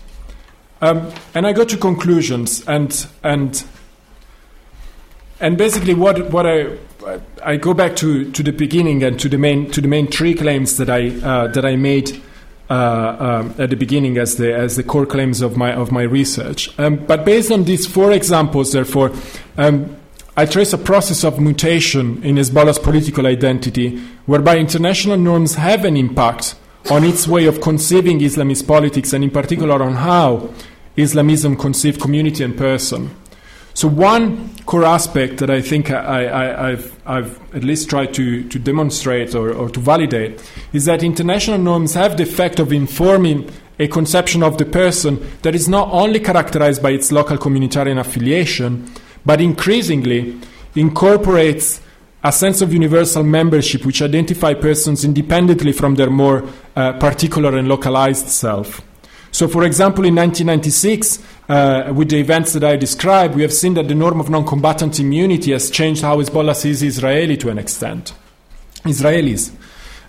Um, and I go to conclusions, and and and basically, what what I I go back to, to the beginning and to the main to the main three claims that I uh, that I made uh, um, at the beginning as the as the core claims of my of my research. Um, but based on these four examples, therefore, um, I trace a process of mutation in Hezbollah's political identity, whereby international norms have an impact on its way of conceiving Islamist politics, and in particular on how Islamism conceived community and person. So one core aspect that I think I, have I've at least tried to, to demonstrate or, or to validate is that international norms have the effect of informing a conception of the person that is not only characterized by its local communitarian affiliation, but increasingly incorporates a sense of universal membership which identify persons independently from their more uh, particular and localized self. So, for example, in 1996, uh, with the events that I described, we have seen that the norm of non combatant immunity has changed how Hezbollah sees Israeli to an extent. Israelis.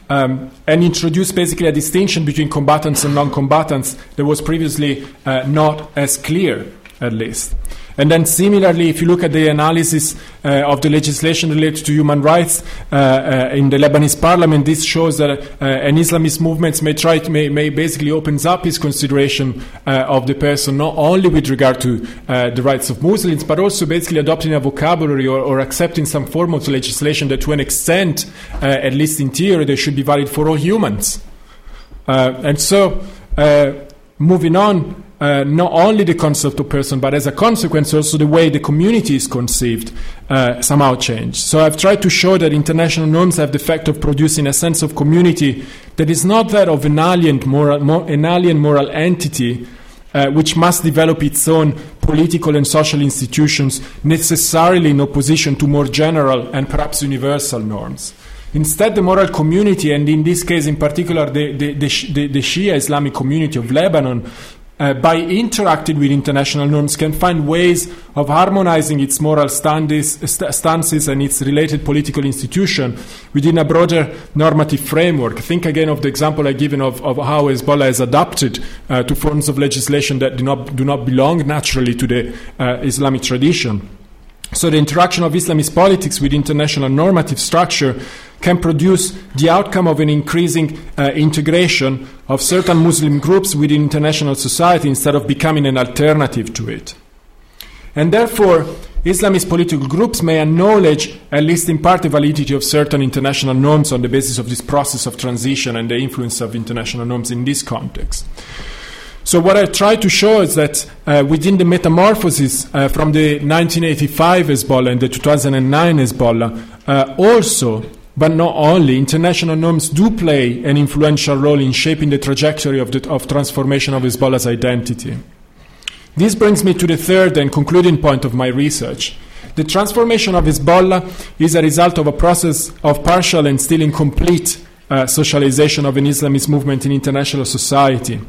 Um, and introduced basically a distinction between combatants and non combatants that was previously uh, not as clear, at least. And then, similarly, if you look at the analysis uh, of the legislation related to human rights uh, uh, in the Lebanese parliament, this shows that uh, an Islamist movement may try to, may, may basically opens up its consideration uh, of the person not only with regard to uh, the rights of Muslims, but also basically adopting a vocabulary or, or accepting some form of legislation that, to an extent, at least in theory, they should be valid for all humans. and so, moving on uh, not only the concept of person, but as a consequence, also the way the community is conceived uh, somehow changed. So I've tried to show that international norms have the effect of producing a sense of community that is not that of an alien moral, an alien moral entity. Uh, which must develop its own political and social institutions necessarily in opposition to more general and perhaps universal norms. Instead, the moral community, and in this case in particular the, the, the, the Shia Islamic community of Lebanon, uh, by interacting with international norms, can find ways of harmonizing its moral stances and its related political institution within a broader normative framework. Think again of the example I given of, of how Hezbollah has adapted uh, to forms of legislation that do not, do not belong naturally to the uh, Islamic tradition. So the interaction of Islamist politics with international normative structure can produce the outcome of an increasing uh, integration of certain Muslim groups within international society instead of becoming an alternative to it. And therefore, Islamist political groups may acknowledge, at least in part, the validity of certain international norms on the basis of this process of transition and the influence of international norms in this context. So what I try to show is that uh, within the metamorphosis uh, from the 1985 Hezbollah and the 2009 Hezbollah, uh, also, but not only, international norms do play an influential role in shaping the trajectory of, the, of transformation of Hezbollah's identity. This brings me to the third and concluding point of my research. The transformation of Hezbollah is a result of a process of partial and still incomplete uh, socialization of an Islamist movement in international society.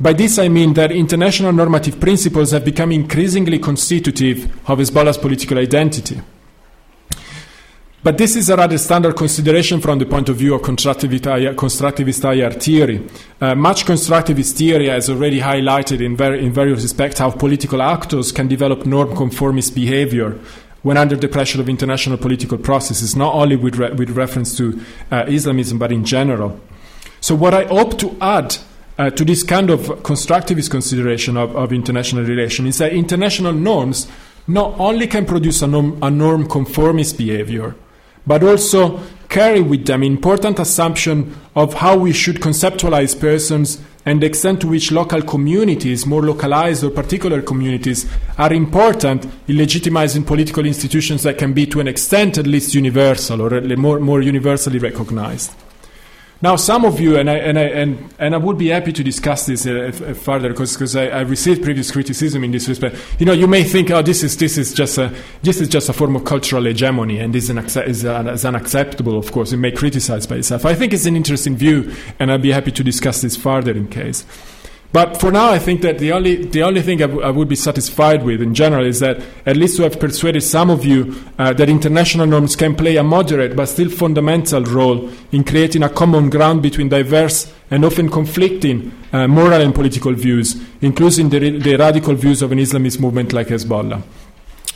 By this I mean that international normative principles have become increasingly constitutive of Hezbollah's political identity. But this is a rather standard consideration from the point of view of constructivist, IR theory. Uh, much constructivist theory has already highlighted in, ver- in various respects how political actors can develop norm conformist behavior when under the pressure of international political processes, not only with, re- with reference to uh, Islamism, but in general. So, what I hope to add uh, to this kind of constructivist consideration of, of international relations is that international norms not only can produce a norm, a norm conformist behavior, but also carry with them important assumption of how we should conceptualize persons and the extent to which local communities, more localized or particular communities, are important in legitimizing political institutions that can be, to an extent, at least universal or more, more universally recognized. Now, some of you, and I, and I, and, and I would be happy to discuss this uh, further because I, I received previous criticism in this respect. You know, you may think, oh, this is, this is, just, a, this is just a form of cultural hegemony and is, an, is, an, is unacceptable, of course. It may criticize by itself. I think it's an interesting view, and I'd be happy to discuss this further in case. But for now, I think that the only, the only thing I, w- I would be satisfied with in general is that at least to have persuaded some of you uh, that international norms can play a moderate but still fundamental role in creating a common ground between diverse and often conflicting uh, moral and political views, including the, the radical views of an Islamist movement like Hezbollah.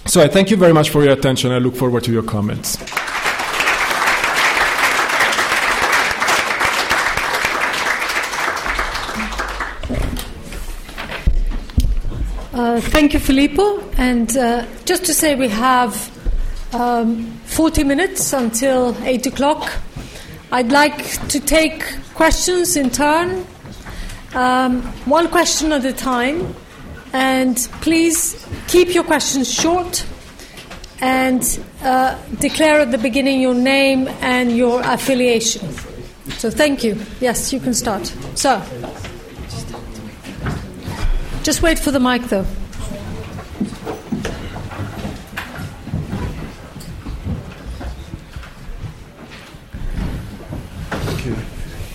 So I thank you very much for your attention. I look forward to your comments. Uh, thank you, Filippo. And uh, just to say, we have um, 40 minutes until 8 o'clock. I'd like to take questions in turn, um, one question at a time. And please keep your questions short and uh, declare at the beginning your name and your affiliation. So, thank you. Yes, you can start. Sir. Just wait for the mic, though.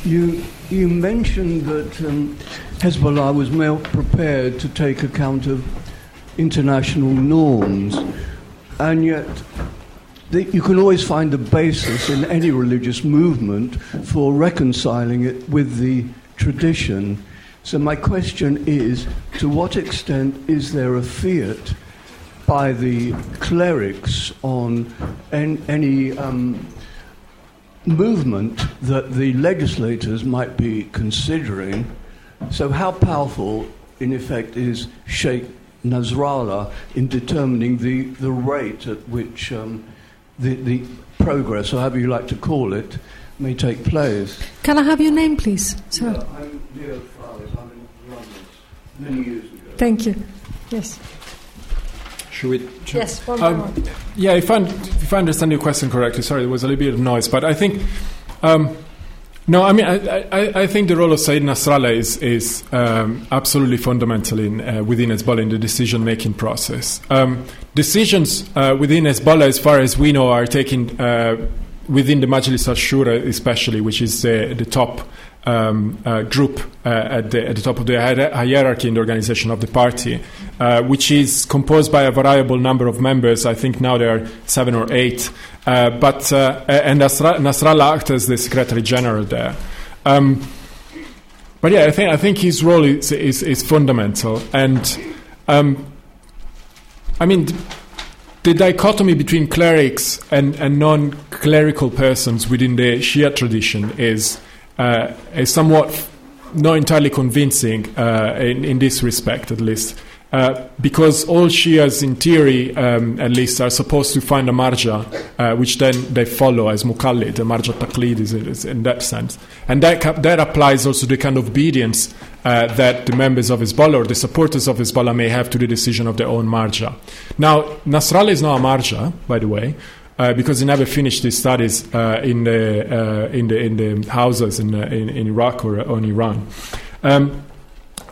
You. You, mentioned that um, Hezbollah was well prepared to take account of international norms, and yet you can always find a basis in any religious movement for reconciling it with the tradition. So, my question is to what extent is there a fiat by the clerics on en- any um, movement that the legislators might be considering? So, how powerful, in effect, is Sheikh Nasrallah in determining the, the rate at which um, the, the progress, or however you like to call it, may take place? Can I have your name, please? Sir. Yeah, I'm Leo Flowers. I'm in London many years ago. Thank you. Yes. Should we? should- Yes, one by Um, one. Yeah, if I, if I understand your question correctly, sorry, there was a little bit of noise, but I think, um, no, I mean, I, I, I think the role of Sayyed Nasrallah is, is um, absolutely fundamental in, uh, within Hezbollah in the decision making process. Um, decisions uh, within Hezbollah, as far as we know, are taken uh, within the Majlis al Shura, especially, which is uh, the top um, uh, group uh, at, the, at the top of the hierarchy in the organization of the party, uh, which is composed by a variable number of members. I think now there are seven or eight. Uh, but uh, and Nasra- Nasrallah acts as the secretary general there. Um, but yeah, I think I think his role is is, is fundamental, and um, I mean. th- the dichotomy between clerics and, and non clerical persons within the Shia tradition is, uh, is somewhat not entirely convincing uh, in, in this respect, at least. Uh, because all Shias, in theory, um, at least, are supposed to find a marja, uh, which then they follow as mukallid. The marja taqlid is, is in that sense. And that, that applies also to the kind of obedience uh, that the members of Hezbollah or the supporters of Hezbollah may have to the decision of their own marja. Now, Nasrallah is not a marja, by the way. Uh, because he never finished his studies uh, in the uh, in the in the hawzas in in, in, Iraq or, in Iran. Um,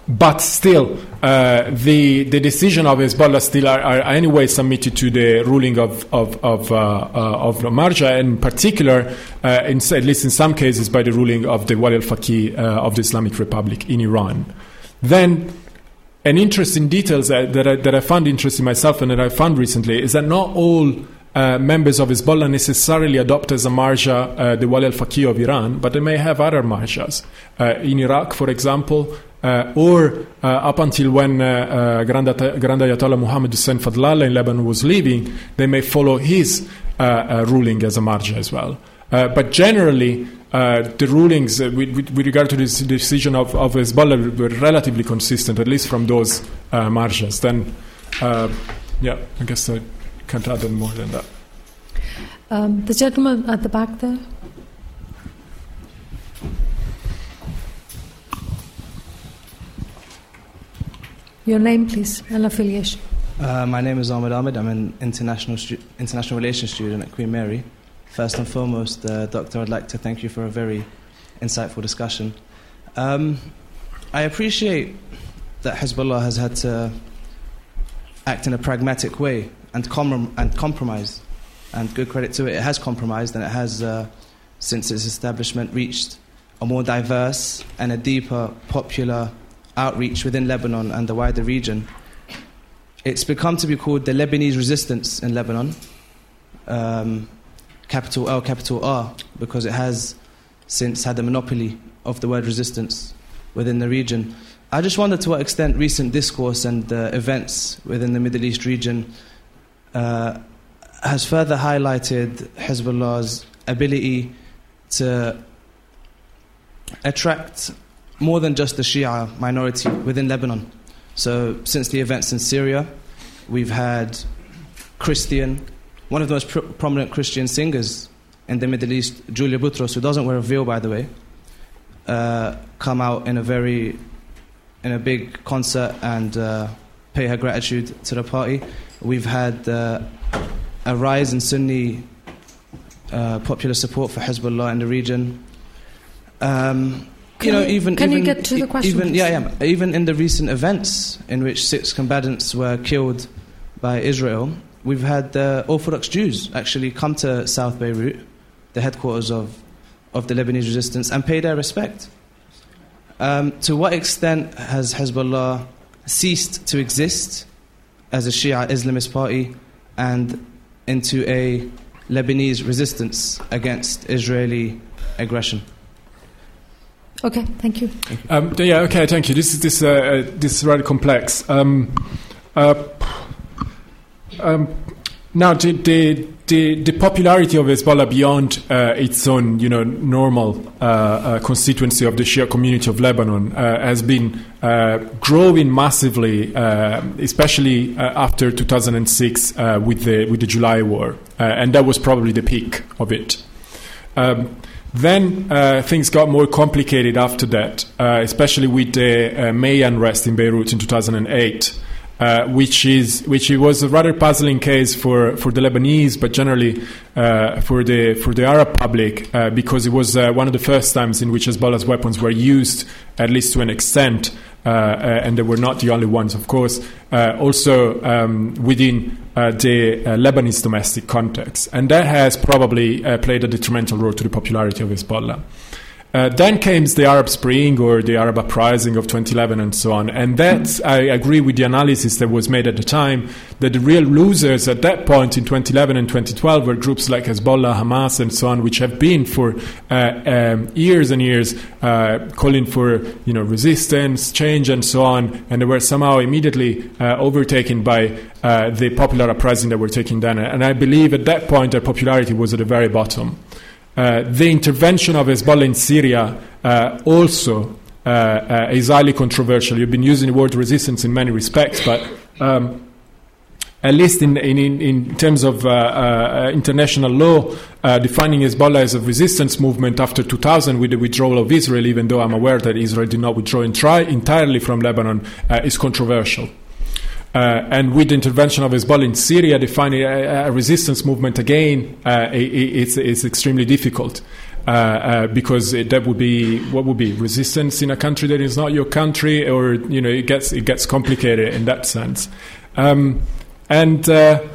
but still, uh, the the decision of Hezbollah still are, are, anyway submitted to the ruling of of of, uh, uh, of Marja, in particular, uh, in, at least in some cases, by the ruling of the Wali al-Faqih uh, of the Islamic Republic in Iran. Then, an interesting details that, that I, that I found interesting myself and that I found recently is that not all uh, members of Hezbollah necessarily adopt as a marja uh, the Wali al-Faqih of Iran, but they may have other marjas. Uh, in Iraq, for example, uh, or up until when Grand, Grand Ayatollah Muhammad Hussein Fadlallah in Lebanon was leaving, they may follow his ruling as a marja as well. but generally, uh, the rulings uh, with, with, with, regard to this decision of, of Hezbollah were relatively consistent, at least from those uh, marjas. Then, yeah, I guess I can't add more than that. Um, the gentleman at the back there. Your name, please, and affiliation. Uh, my name is Ahmed Ahmed. I'm an international stu- international relations student at Queen Mary. First and foremost, uh, Doctor, I'd like to thank you for a very insightful discussion. Um, I appreciate that Hezbollah has had to act in a pragmatic way and, com- and compromise. And good credit to it, it has compromised and it has, uh, since its establishment, reached a more diverse and a deeper popular outreach within Lebanon and the wider region. It's become to be called the Lebanese resistance in Lebanon, um, capital L, capital R, because it has since had the monopoly of the word resistance within the region. I just wonder to what extent recent discourse and uh, events within the Middle East region uh, has further highlighted Hezbollah's ability to attract more than just the Shia minority within Lebanon. So, since the events in Syria, we've had Christian, one of the most pr- prominent Christian singers in the Middle East, Julia Boutros, who doesn't wear a veil, by the way, uh, come out in a very, in a big concert and uh, pay her gratitude to the party. We've had uh, a rise in Sunni uh, popular support for Hezbollah in the region. Um, can you know, even can even, you get to the question? Even, yeah, yeah, even in the recent events in which six combatants were killed by Israel, we've had uh, Orthodox Jews actually come to South Beirut, the headquarters of, of the Lebanese resistance, and pay their respect. Um, to what extent has Hezbollah ceased to exist as a Shia Islamist party and into a Lebanese resistance against Israeli aggression? Okay, thank you. Um, yeah, okay, thank you. This is this uh, uh, this is rather complex. Um, uh, um, now, the, the, the, the, popularity of Hezbollah beyond uh, its own, you know, normal uh, uh, constituency of the Shia community of Lebanon has been growing massively, especially after 2006 with the with the July War, and that was probably the peak of it. Um, then uh, things got more complicated after that, uh, especially with the uh, May unrest in Beirut in 2008. Uh, which is which was a rather puzzling case for, for the Lebanese, but generally uh, for the for the Arab public, uh, because it was one of the first times in which Hezbollah's weapons were used, at least to an extent, uh, uh, and they were not the only ones, of course, uh, also um, within the Lebanese domestic context. And that has probably played a detrimental role to the popularity of Hezbollah. Uh, then came the Arab Spring or the Arab Uprising of 2011 and so on. And that, I agree with the analysis that was made at the time, that the real losers at that point in 2011 and 2012 were groups like Hezbollah, Hamas, and so on, which have been for uh, um, years and years uh, calling for you know, resistance, change, and so on. And they were somehow immediately uh, overtaken by uh, the popular uprising that were taking down. And I believe at that point their popularity was at the very bottom. Uh, the intervention of Hezbollah in Syria uh, also uh, is highly controversial. You've been using the word resistance in many respects, but um, at least in, in, in terms of uh, uh, international law, uh, defining Hezbollah as a resistance movement after 2000 with the withdrawal of Israel, even though I'm aware that Israel did not withdraw entirely from Lebanon, is controversial. Uh, and with the intervention of Hezbollah in Syria, defining a, a resistance movement again, uh, it, it's, it's extremely difficult. Uh, uh, because it, that would be what would be resistance in a country that is not your country, or you know it gets it gets complicated in that sense, um, and. Uh,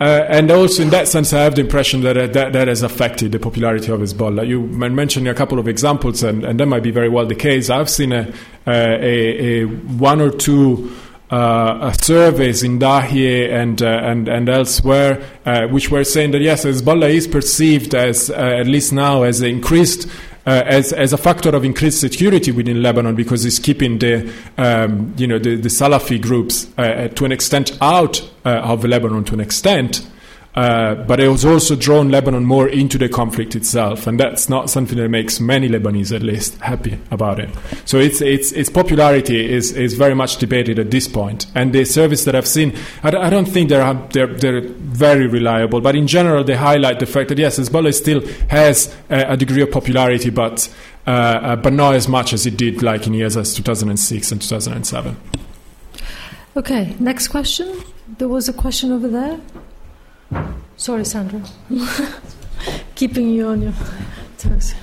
uh, and also, in that sense, I have the impression that, that that has affected the popularity of Hezbollah. You mentioned a couple of examples, and, and that might be very well the case. I've seen a, a, a one or two uh, surveys in Dahieh and, uh, and, and elsewhere, uh, which were saying that yes, Hezbollah is perceived as, uh, at least now, as increased. Uh, as, as a factor of increased security within Lebanon, because it's keeping the um, you know the, the Salafi groups uh, to an extent out of Lebanon to an extent, uh, but it was also drawn Lebanon more into the conflict itself, and that's not something that makes many Lebanese, at least, happy about it. So its its its popularity is is very much debated at this point, and the service that I've seen, I, I don't think they're they're they're very reliable, but in general they highlight the fact that yes, Hezbollah still has a, a degree of popularity, but uh, uh, but not as much as it did like in years as 2006 and 2007. Okay, next question. There was a question over there. Sorry, Sandra. Keeping you on your toes.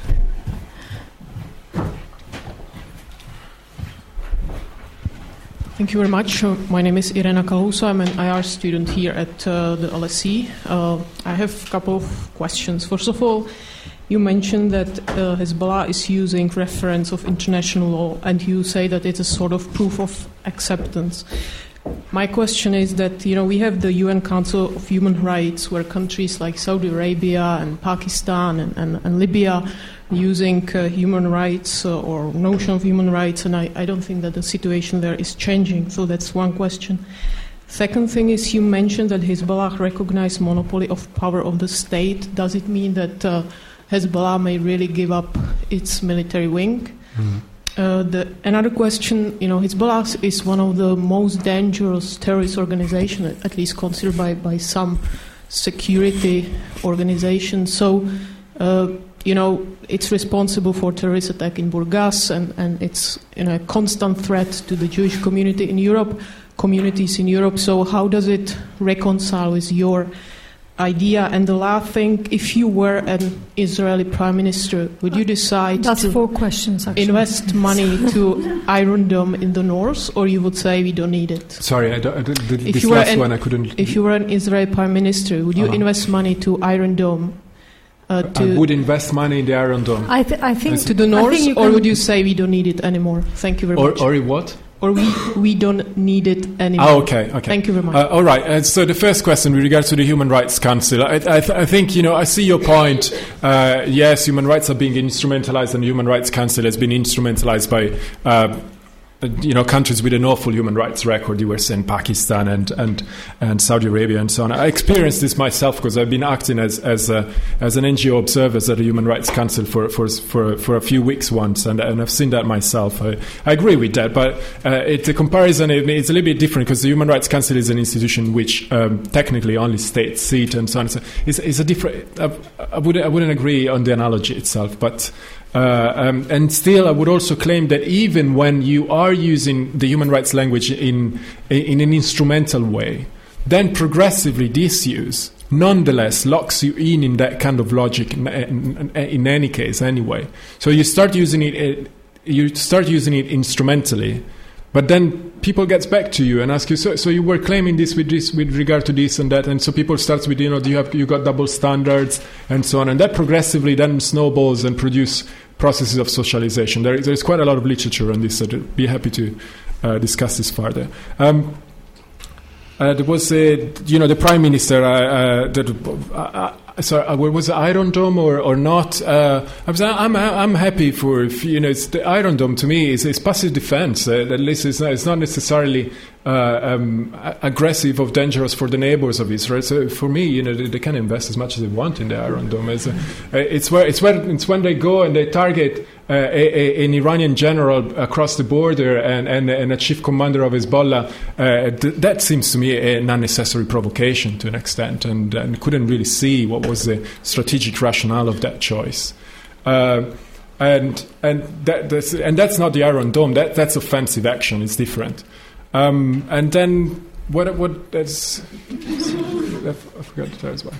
Thank you very much. Uh, my name is Irena Kalusa. I'm an IR student here at uh, the LSE. Uh, I have a couple of questions. First of all, you mentioned that uh, Hezbollah is using reference of international law, and you say that it's a sort of proof of acceptance. My question is that you know we have the UN Council of Human Rights, where countries like Saudi Arabia and Pakistan and, and, and Libya using uh, human rights uh, or notion of human rights, and I, I don't think that the situation there is changing. So that's one question. Second thing is you mentioned that Hezbollah recognized monopoly of power of the state. Does it mean that uh, Hezbollah may really give up its military wing? Mm-hmm. Uh, the, another question, you know, Hezbollah is one of the most dangerous terrorist organizations, at least considered by, by some security organizations. So, uh, you know, it's responsible for terrorist attack in Burgas, and, and it's you know, a constant threat to the Jewish community in Europe, communities in Europe. So, how does it reconcile with your idea? And the last thing, if you were an Israeli prime minister, would you decide That's to four questions, actually. invest money to Iron Dome in the north, or you would say we don't need it? Sorry, I don't, I don't, the, If this you were last an- one I couldn't. If you were an Israeli prime minister, would you Uh-huh. invest money to Iron Dome? Uh, I would invest money in the Iron Dome. I, th- I think to the I north, think or would you say we don't need it anymore? Thank you very Or, much. or what? Or we, we don't need it anymore. Oh, okay, okay. Thank you very much. Uh, all right. Uh, so the first question with regards to the Human Rights Council, I, I, th- I think you know I see your point. Uh, yes, human rights are being instrumentalized, and the Human Rights Council has been instrumentalized by. You know, countries with an awful human rights record. You were saying Pakistan and, and, and Saudi Arabia and so on. I experienced this myself because I've been acting as as, a, as an NGO observer at the Human Rights Council for for for, for a few weeks once, and, and I've seen that myself. I, I agree with that, but uh, it, the comparison it, it's a little bit different because the Human Rights Council is an institution which um, technically only states seat and so on. So it's, it's a different. I, I wouldn't I wouldn't agree on the analogy itself, but. Uh, um, and still, I would also claim that even when you are using the human rights language in in an instrumental way, then progressively this use nonetheless locks you in in that kind of logic in, in, in any case anyway. So you start using it, uh, you start using it instrumentally, but then people gets back to you and ask you, so, so you were claiming this with this with regard to this and that, and so people starts with you know, do you have you got double standards and so on, and that progressively then snowballs and produce processes of socialization. There, there's quite a lot of literature on this, so I'd be happy to uh, discuss this further. Um, uh, there was a, you know, the prime minister. Uh, uh, that, uh, sorry, uh, was it Iron Dome or or not? Uh, I was, I'm I'm happy for if, you know, the Iron Dome to me is, is passive defense. Uh, at least it's not, it's not necessarily uh, um, aggressive or dangerous for the neighbors of Israel. So for me, you know, they, they can invest as much as they want in the Iron Dome. It's, uh, it's where it's where it's when they go and they target uh, a, a, an Iranian general across the border and, and, and a chief commander of Hezbollah, uh, th- that seems to me an unnecessary provocation to an extent, and, and couldn't really see what was the strategic rationale of that choice. Uh, and and that, that's and that's not the Iron Dome. That that's offensive action. It's different. Um, and then what what that's I forgot to the as well.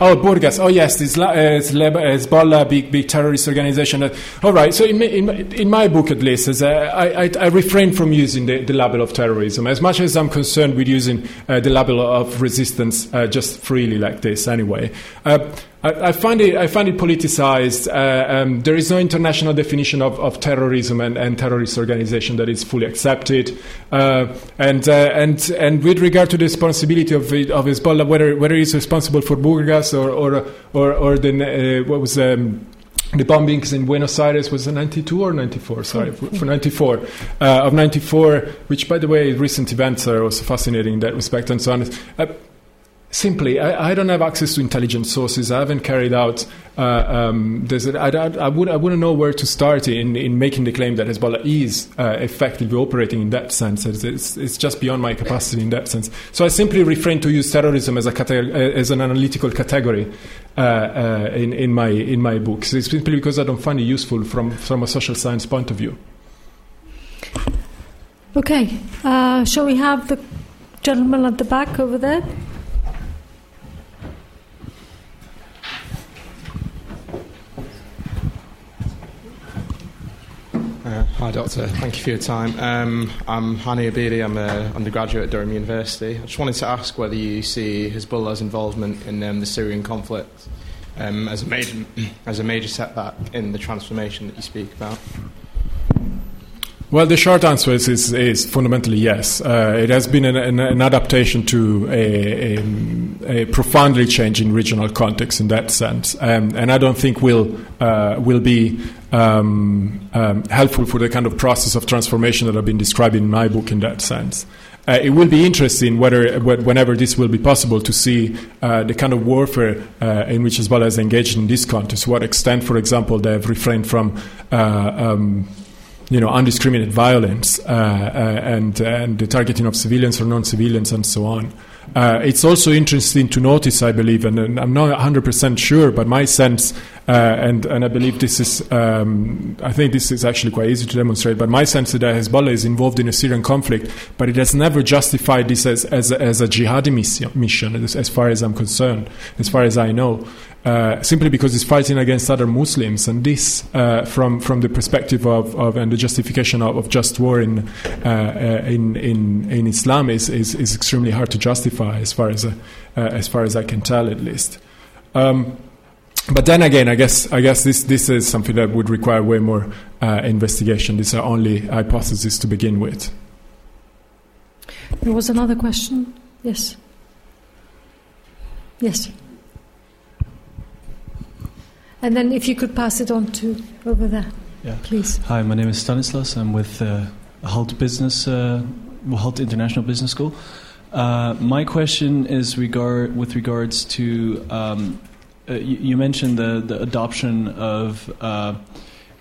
Oh, Burgas. Oh, yes, this uh, it's Hezbollah, big big terrorist organization. All right. So in, in, in my book, at least, as, uh, I, I, I, refrain from using the, the, label of terrorism as much as I'm concerned with using uh, the label of resistance uh, just freely like this. Anyway, uh, I, I, find it I find it politicized. Uh, um, there is no international definition of, of terrorism and, and, terrorist organization that is fully accepted. Uh, and uh, and and with regard to the responsibility of of Hezbollah, whether whether it's responsible for Burgas or or or, or the uh, what was. Um, the bombings in Buenos Aires was 92 or 94, sorry, for, for 94, uh, of 94, which, by the way, recent events are also fascinating in that respect and so on. Uh, simply, I, I, don't have access to intelligent sources. I haven't carried out. Uh, um, I, I, I, would, I wouldn't know where to start in, in making the claim that Hezbollah is uh, effectively operating in that sense. It's, it's, it's, just beyond my capacity in that sense. So I simply refrain to use terrorism as, a cate- as an analytical category uh, uh, in, in, my, in my books. It's simply because I don't find it useful from, from a social science point of view. Okay, uh, shall we have the gentleman at the back over there? Uh, hi, Doctor. Thank you for your time. Um, I'm Hani Abidi. I'm an undergraduate at Durham University. I just wanted to ask whether you see Hezbollah's involvement in um, the Syrian conflict um, as, a major, as a major setback in the transformation that you speak about. Well, the short answer is, is, is fundamentally yes. Uh, it has been an, an, an adaptation to a, a, a, profoundly changing regional context in that sense, um, and I don't think will uh, will be um, um, helpful for the kind of process of transformation that I've been describing in my book in that sense. Uh, it will be interesting whether, whenever this will be possible, to see uh, the kind of warfare uh, in which Hezbollah has engaged in this context. To what extent, for example, they have refrained from uh, um, you know, undiscriminated violence uh, uh, and, and the targeting of civilians or non-civilians and so on. Uh, it's also interesting to notice, I believe, and, and I'm not 100% sure, but my sense, uh, and, and I believe this is, um, I think this is actually quite easy to demonstrate, but my sense is that Hezbollah is involved in a Syrian conflict, but it has never justified this as, as, as a jihadi mission, mission, as far as I'm concerned, as far as I know. Uh, simply because it's fighting against other Muslims, and this, uh, from from the perspective of, of and the justification of, of just war in, uh, uh in in in Islam, is, is, is extremely hard to justify, as far as uh, as far as I can tell, at least. Um, but then again, I guess I guess this this is something that would require way more investigation. These are only hypotheses to begin with. There was another question. Yes. Yes. And then if you could pass it on to over there, yeah. please. Hi, my name is Stanislas. I'm with uh, Hult Business, uh, Hult International Business School. Uh, my question is regard with regards to um, uh, you, you, mentioned the the adoption of uh,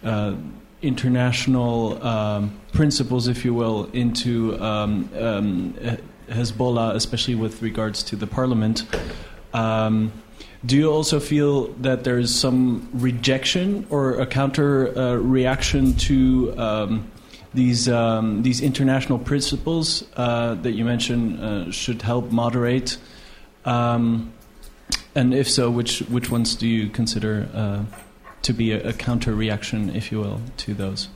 uh, international um, principles, if you will, into um, um Hezbollah, especially with regards to the parliament. Do you also feel that there's some rejection or a counter uh, reaction to um, these um, these international principles uh, that you mentioned uh, should help moderate? Um, and if so, which which ones do you consider uh, to be a, a, counter reaction, if you will, to those?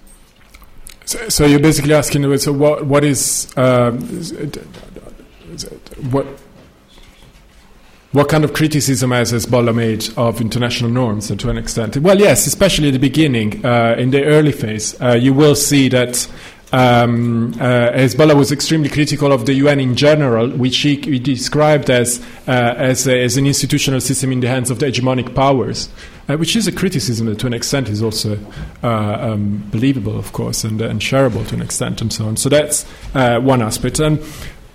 So, so you're basically asking, so what what is um, what what kind of criticism has Hezbollah made of international norms to an extent? Well, yes, especially at the beginning, uh, in the early phase, uh, you will see that um, uh, Hezbollah was extremely critical of the UN in general, which he, he described as uh, as, a, as, an institutional system in the hands of the hegemonic powers, uh, which is a criticism that, to an extent, is also uh, um, believable, of course, and, and, shareable to an extent, and so on. So that's one aspect. And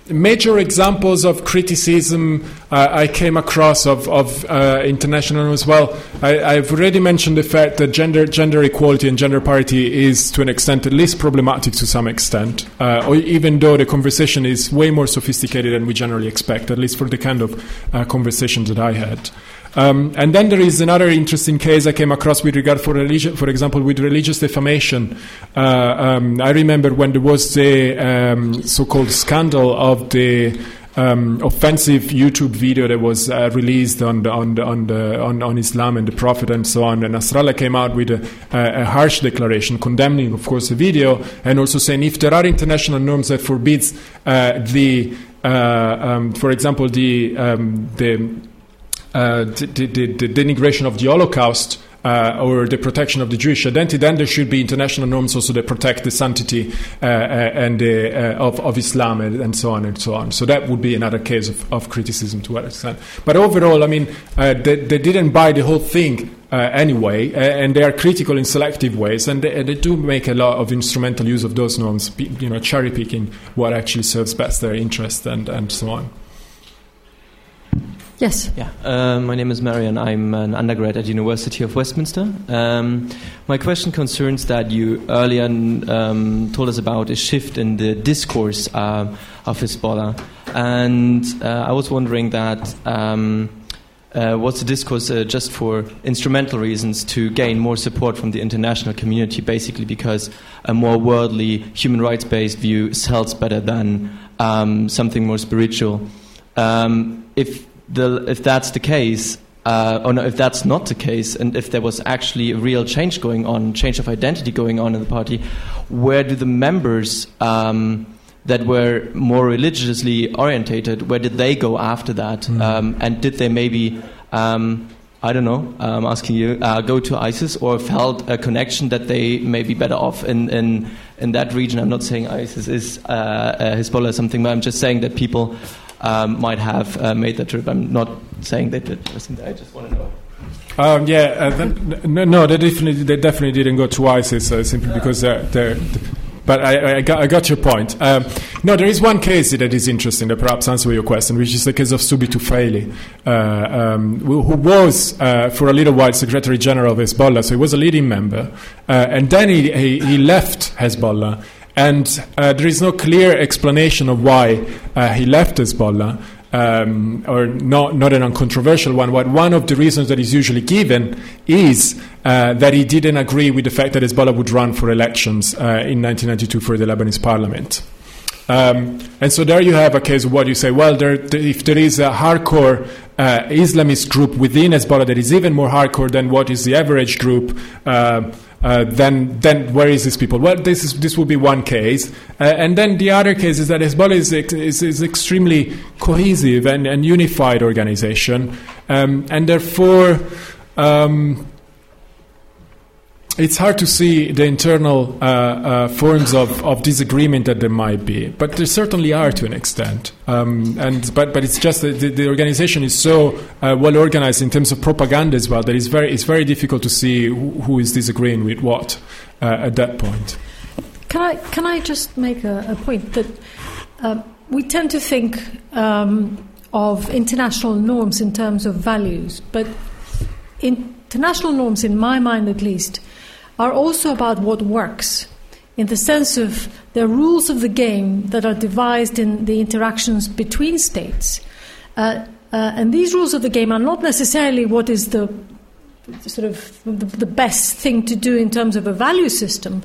major examples of criticism uh, I came across of, of uh, international as well. I, have already mentioned the fact that gender gender equality and gender parity is, to an extent, at least problematic to some extent, uh, even though the conversation is way more sophisticated than we generally expect, at least for the kind of uh, conversations that I had. Um, and then there is another interesting case I came across with regard for religion, for example, with religious defamation. Uh, um, I remember when there was the um, so-called scandal of the um, offensive YouTube video that was uh, released on the, on, the, on, the, on, on Islam and the Prophet and so on. And Nasrallah came out with a, a, harsh declaration condemning, of course, the video and also saying if there are international norms that forbids uh, the, uh, um, for example, the um, the, uh, the, the, the denigration of the Holocaust uh, or the protection of the Jewish identity, then there should be international norms also that protect the sanctity uh, uh and uh, of, of, Islam and, and, so on and so on. So that would be another case of, of criticism to what extent. But overall, I mean, uh, they, they, didn't buy the whole thing. anyway, and they are critical in selective ways, and they, they, do make a lot of instrumental use of those norms, you know, cherry picking what actually serves best their interest and, and so on. Yes. Yeah. Uh, my name is Marion. I'm an undergrad at University of Westminster. Um, my question concerns that you earlier um, told us about a shift in the discourse uh, of Hezbollah, and uh, I was wondering that. Um, uh, what's the discourse uh, just for instrumental reasons to gain more support from the international community, basically because a more worldly, human rights based view sells better than um, something more spiritual? Um, if the, if that's the case, uh, or no, if that's not the case, and if there was actually a real change going on, change of identity going on in the party, where do the members um, that were more religiously orientated, where did they go after that? Mm. Um, and did they maybe, um, I don't know, I'm asking you, uh, go to ISIS or felt a connection that they may be better off in, in, in that region? I'm not saying ISIS is uh, uh Hezbollah or something, but I'm just saying that people um, might have uh, made that trip. I'm not saying they did. I just want to know. Um, yeah, uh, no, they definitely they definitely didn't go to ISIS uh, simply because they're, they're but I, I, got, I, got, your point. Um, no, there is one case that is interesting that perhaps answers your question, which is the case of Subhi Tufaili, uh, um, who, who, was uh, for a little while Secretary General of Hezbollah, so he was a leading member, uh, and then he, he, he left Hezbollah and uh, there is no clear explanation of why uh, he left Hezbollah, um, or not, not an uncontroversial one. But one of the reasons that is usually given is uh, that he didn't agree with the fact that Hezbollah would run for elections uh, in 1992 for the Lebanese parliament. Um, and so there you have a case of what you say, well, there, if there is a hardcore uh, Islamist group within Hezbollah that is even more hardcore than what is the average group, uh, uh, then then where is these people? Well, this is this would be one case, uh, and then the other case is that Hezbollah is is, is extremely cohesive and, and unified organization, um, and therefore. Um, it's hard to see the internal uh, uh, forms of, of disagreement that there might be, but there certainly are to an extent. Um, and but but it's just that the, the organization is so uh, well organized in terms of propaganda as well that it's very it's very difficult to see who, who is disagreeing with what uh, at that point. Can I can I just make a, a point that uh, we tend to think um, of international norms in terms of values, but international norms, in my mind at least are also about what works, in the sense of the rules of the game that are devised in the interactions between states. Uh, uh, and these rules of the game are not necessarily what is the sort of the, the, best thing to do in terms of a value system,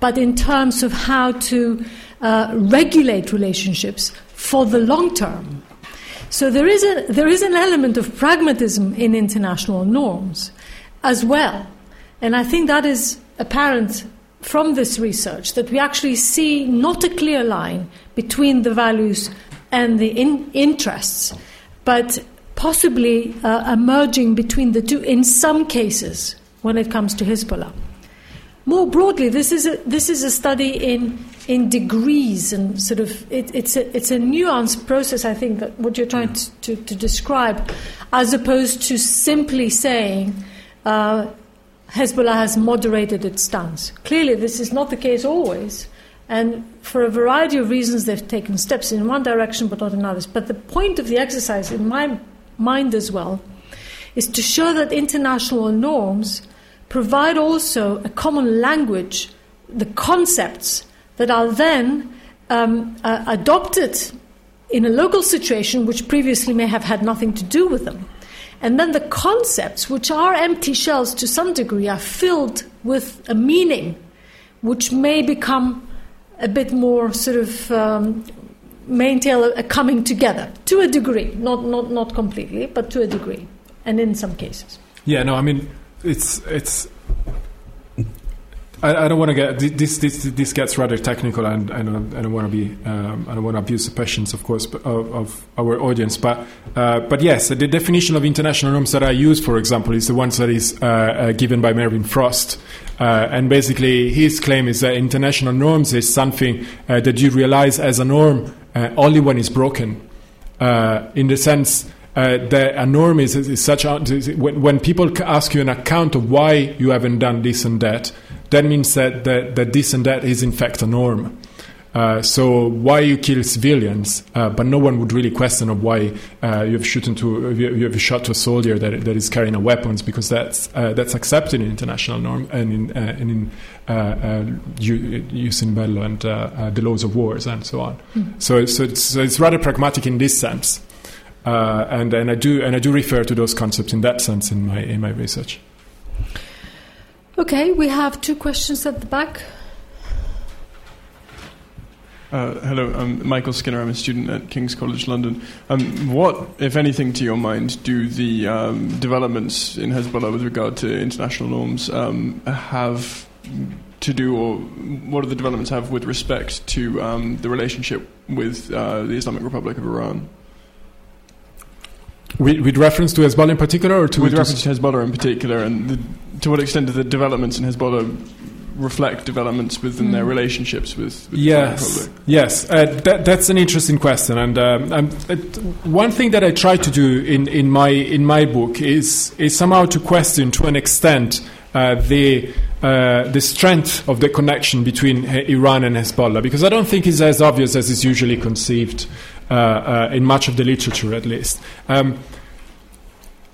but in terms of how to uh, regulate relationships for the long term. So there is, a, there is an element of pragmatism in international norms as well. And I think that is apparent from this research that we actually see not a clear line between the values and the in- interests, but possibly uh, emerging between the two in some cases when it comes to Hezbollah. More broadly, this is a, this is a study in, in degrees and sort of it, it's, a, it's a nuanced process, I think, that what you're trying to, to, to describe, as opposed to simply saying uh, Hezbollah has moderated its stance. Clearly, this is not the case always. And for a variety of reasons, they've taken steps in one direction but not in others. But the point of the exercise, in my mind as well, is to show that international norms provide also a common language, the concepts that are then um, uh, adopted in a local situation which previously may have had nothing to do with them. And then the concepts, which are empty shells to some degree, are filled with a meaning, which may become a bit more sort of um, may entail a, a coming together to a degree, not, not, not completely, but to a degree, and in some cases. Yeah, no, I mean, it's it's. I, I don't want to get this. This this gets rather technical, and I don't, I don't want to be. Um, I don't want to abuse the patience, of course, of, of our audience. But uh, but yes, the definition of international norms that I use, for example, is the one that is uh, uh, given by Mervyn Frost, uh, and basically his claim is that international norms is something uh, that you realize as a norm uh, only when it's broken, in the sense. Uh, that a norm is, is such a, when, when people ask you an account of why you haven't done this and that, that means that, that, that this and that is in fact a norm. Uh, so why you kill civilians, uh, but no one would really question of why uh, you have shot to you have shot to a soldier that, that is carrying a weapons because that's uh, that's accepted in international norm and in uh, and in uh, jus in bello and the laws of wars and so on. Mm. So so it's, so it's rather pragmatic in this sense. Uh, and and I do and I do refer to those concepts in that sense in my in my research. Okay, we have two questions at the back. Uh, hello, I'm Michael Skinner. I'm a student at King's College London. Um, what, if anything, to your mind, do the um, developments in Hezbollah with regard to international norms um, have to do, or what do the developments have with respect to um, the relationship with uh, the Islamic Republic of Iran? With, with, reference to Hezbollah in particular, or to with reference to Hezbollah in particular, and the, to what extent do the developments in Hezbollah reflect developments within mm. their relationships with, with yes, yes, uh, that, that's an interesting question, and um, um, one thing that I try to do in, in my in my book is is somehow to question to an extent uh, the uh, the strength of the connection between Iran and Hezbollah, because I don't think it's as obvious as is usually conceived. uh, uh, in much of the literature, at least. Um,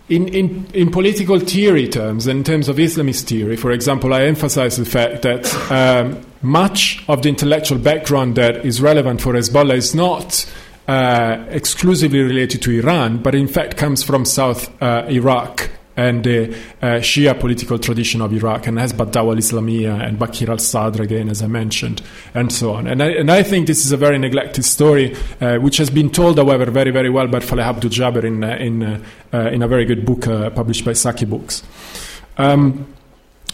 in, in, in, political theory terms, in terms of Islamist theory, for example, I emphasize the fact that um, much of the intellectual background that is relevant for Hezbollah is not uh, exclusively related to Iran, but in fact comes from South uh, Iraq and the uh, Shia political tradition of Iraq, and has Badawa al Islamiyah and Baqir al Sadr, again, as I mentioned, and so on. And I, and I think this is a very neglected story, uh, which has been told, however, very, very well by Faleh Abdul Jabar in, uh, in, uh, uh, in a very good book uh, published by Saqi Books. Um,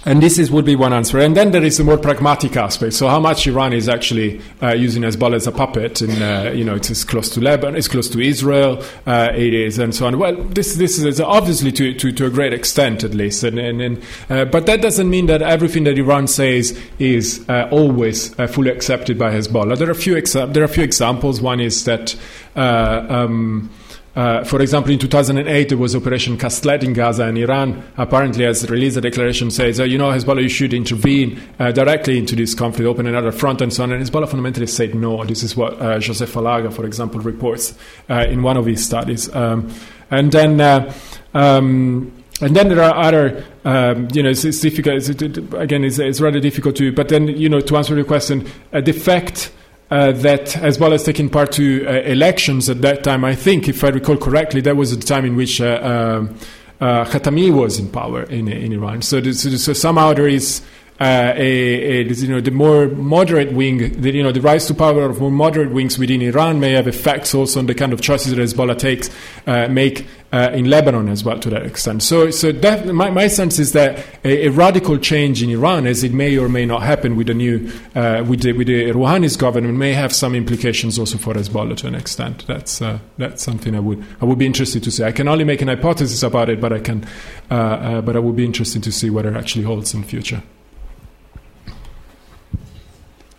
and this is, would be one answer. And then there is a more pragmatic aspect. So how much Iran is actually uh, using Hezbollah as a puppet, and uh, you know, it's close to Lebanon, it's close to Israel, uh, it is, and so on. Well, this this is obviously to, to, to a great extent, at least. And, and, and uh, but that doesn't mean that everything that Iran says is uh, always uh, fully accepted by Hezbollah. There are a few exa- there are few examples. One is that. Um, uh, for example, in 2008, there was Operation Cast Lead in Gaza, and Iran apparently has released a declaration says, uh, you know, Hezbollah, you should intervene uh, directly into this conflict, open another front, and so on. And Hezbollah fundamentally said no. This is what uh, Joseph Alagha, for example, reports uh, in one of his studies. Um, and then. Uh, um, and then there are other, um, you know, it's, it's difficult. It's, it, again, it's, it's, rather difficult to. But then, you know, to answer your question, the fact uh, that as well as taking part to uh, elections at that time. I think, if I recall correctly, that was the time in which uh, um, uh Khatami was in power in, in Iran. So, so somehow there is uh, a, a, you know, the more moderate wing, the, you know, the rise to power of more moderate wings within Iran may have effects also on the kind of choices that Hezbollah takes, uh, make uh, in Lebanon as well to that extent. So, so my, my sense is that a, a, radical change in Iran, as it may or may not happen with the new, uh, with the, with the Rouhani's government, may have some implications also for Hezbollah to an extent. That's uh, that's something I would I would be interested to see. I can only make an hypothesis about it, but I can, uh, but I would be interested to see whether it actually holds in future.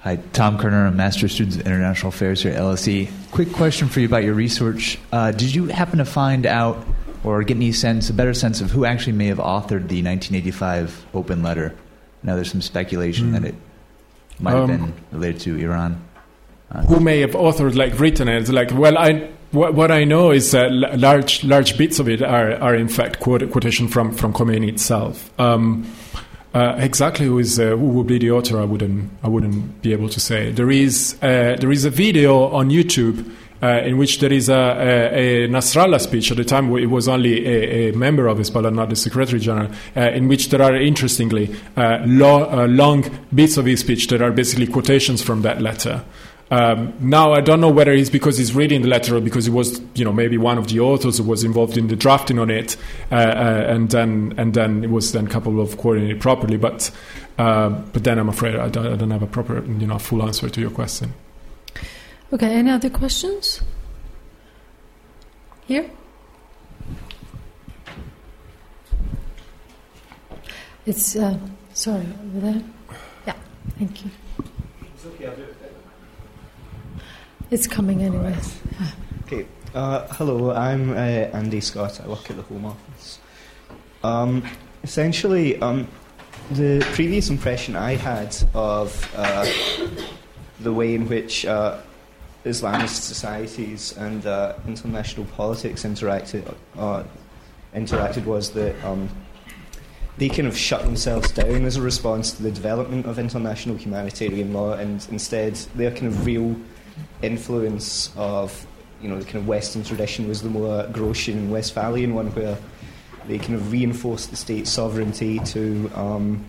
Hi, Tom Kerner, I'm Master Student of International Affairs here at LSE. Quick question for you about your research. Uh, did you happen to find out or get any sense, a better sense of who actually may have authored the 1985 open letter? Now, there's some speculation mm. that it might have um, been related to Iran. Uh, who may have authored, like written it? Like, well, I what, what I know is that large large bits of it are are in fact quote, quotation from from Khomeini itself. Um, uh, exactly who is uh, who would be the author, I wouldn't I wouldn't be able to say. There is uh, there is a video on YouTube uh, in which there is a, a, a, Nasrallah speech at the time it was only a, a member of Hezbollah, not the Secretary General, uh, in which there are interestingly uh, lo- long bits of his speech that are basically quotations from that letter. Um, now I don't know whether it's because he's reading the letter or because he was, you know, maybe one of the authors who was involved in the drafting on it, uh, uh, and then and then it was then capable of coordinating it properly. But uh, but then I'm afraid I don't, I don't, have a proper, you know, full answer to your question. Okay. Any other questions? Here. It's uh, sorry over there. Yeah. Thank you. It's okay. It's coming anyway. Okay. Uh, hello, I'm uh, Andy Scott. I work at the Home Office. Um, essentially, um, the previous impression I had of uh, the way in which uh, Islamist societies and uh, international politics interacted uh, interacted was that um, they kind of shut themselves down as a response to the development of international humanitarian law, and instead their kind of real influence of you know the kind of Western tradition was the more Grotian and Westphalian one, where they kind of reinforced the state's sovereignty to, um,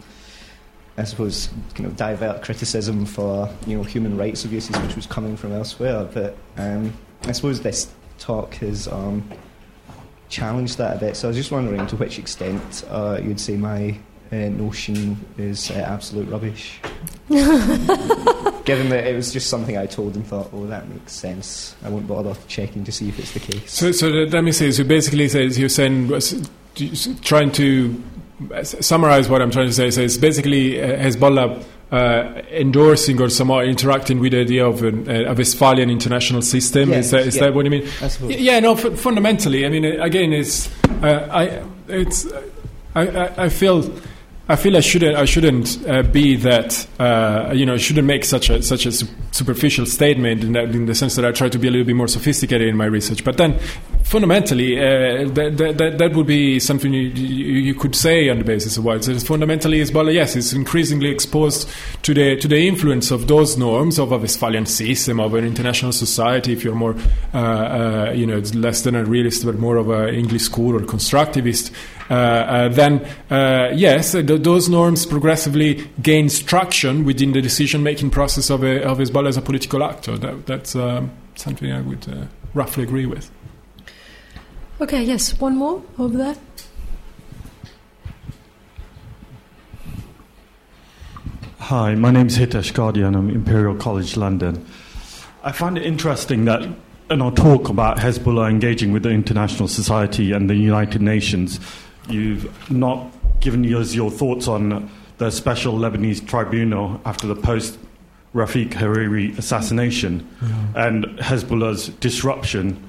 I suppose, kind of divert criticism for you know human rights abuses, which was coming from elsewhere. But um, I suppose this talk has um, challenged that a bit. So I was just wondering to which extent uh, you'd say my uh, notion is uh, absolute rubbish. Given that it was just something I told and thought, oh, that makes sense. I won't bother checking to see if it's the case. So, so let me say, so basically, says you're saying, trying to summarize what I'm trying to say. So it's basically uh, Hezbollah uh, endorsing or somewhat interacting with the idea of an, uh, a Westphalian international system. Is that, is yeah. that what you mean? Yeah, no. F- fundamentally, I mean, again, it's uh, I it's I, I, I feel I feel I shouldn't. I shouldn't uh, be that. Uh, you know, I shouldn't make such a such a superficial statement in, that, in the sense that I try to be a little bit more sophisticated in my research. But then, fundamentally, uh, that, that, that would be something you, you, could say on the basis of what so fundamentally Hezbollah. Yes, it's increasingly exposed to the to the influence of those norms of a Westphalian system of an international society. If you're more, uh, uh, you know, less than a realist, but more of an English school or constructivist. Uh, uh, then uh, yes, th- those norms progressively gain traction within the decision-making process of, a, of Hezbollah as a political actor. That, that's um, something I would roughly agree with. Okay, yes, one more over there. Hi, my name is Hitesh Guardian. I'm Imperial College London. I find it interesting that in our talk about Hezbollah engaging with the international society and the United Nations, You've not given us your thoughts on the special Lebanese tribunal after the post Rafiq Hariri assassination yeah. and Hezbollah's disruption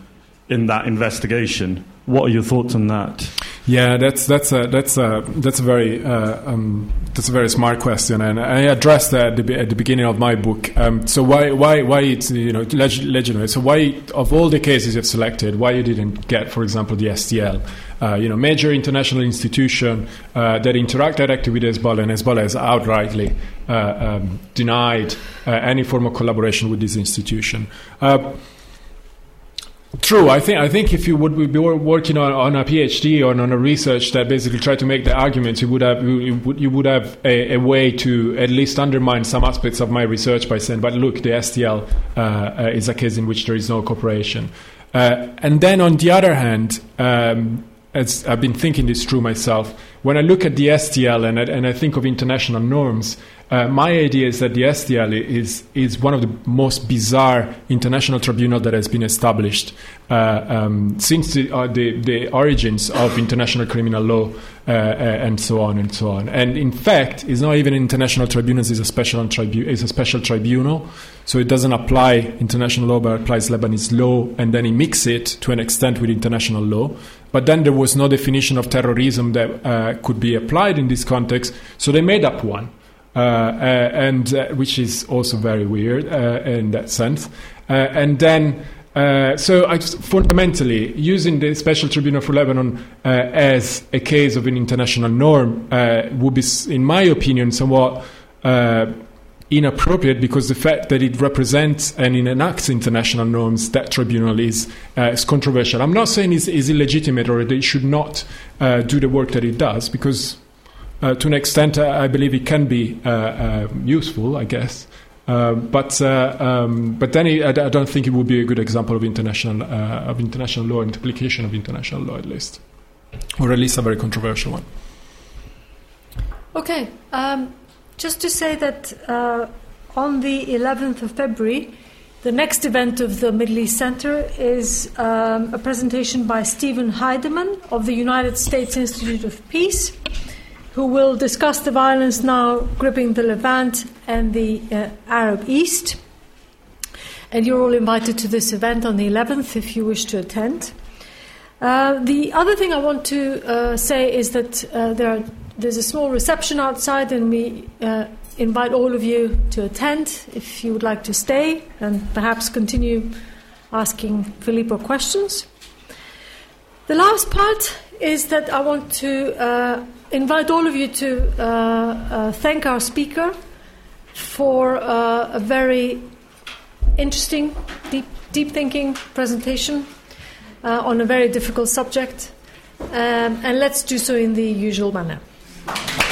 in that investigation. What are your thoughts on that? Yeah, that's that's a that's a that's a very uh, um, that's a very smart question, and I addressed that at the, at the beginning of my book. Um, so why why why it's you know leg- legendary? So why of all the cases you've selected, why you didn't get, for example, the STL? Uh, you know, major international institution uh, that interact directly with Hezbollah, and Hezbollah has outrightly uh, um, denied uh, any form of collaboration with this institution. True. I think I think if you would be working on, on a PhD or on a research that basically tried to make the arguments, you would have you would, you would have a, a, way to at least undermine some aspects of my research by saying, "But look, the STL uh, is a case in which there is no cooperation." Uh, and then on the other hand, um, as I've been thinking this through myself, when I look at the STL and I, and I think of international norms, uh, my idea is that the STL is is one of the most bizarre international tribunal that has been established uh, um, since the, uh, the, the origins of international criminal law uh, uh, and so on and so on. And in fact, it's not even an international tribunal; it's a special tribunal. It's a special tribunal, so it doesn't apply international law, but applies Lebanese law, and then it mix it to an extent with international law. But then there was no definition of terrorism that uh, could be applied in this context, so they made up one. Uh, uh, and uh, which is also very weird in that sense. and then uh, so I just fundamentally using the special tribunal for Lebanon uh, as a case of an international norm uh, would be, in my opinion, somewhat inappropriate because the fact that it represents and it enacts international norms, that tribunal is, uh, is controversial. I'm not saying it's, it's illegitimate or it should not uh, do the work that it does, because uh, to an extent uh, I believe it can be uh, uh, useful, I guess. but um, but then it, I, I, don't think it would be a good example of international of international law and application of international law at least, or at least a very controversial one. Okay. Um, just to say that uh, on the 11th of February, the next event of the Middle East Center is um, a presentation by Steven Heydemann of the United States Institute of Peace, who will discuss the violence now gripping the Levant and the uh, Arab East. And you're all invited to this event on the 11th if you wish to attend. Uh, the other thing I want to uh, say is that uh, there are there's a small reception outside, and we uh, invite all of you to attend if you would like to stay and perhaps continue asking Filippo questions. The last part is that I want to uh, invite all of you to uh, uh thank our speaker for uh, a very interesting, deep, deep thinking presentation uh, on a very difficult subject. Um, and let's do so in the usual manner. Thank you.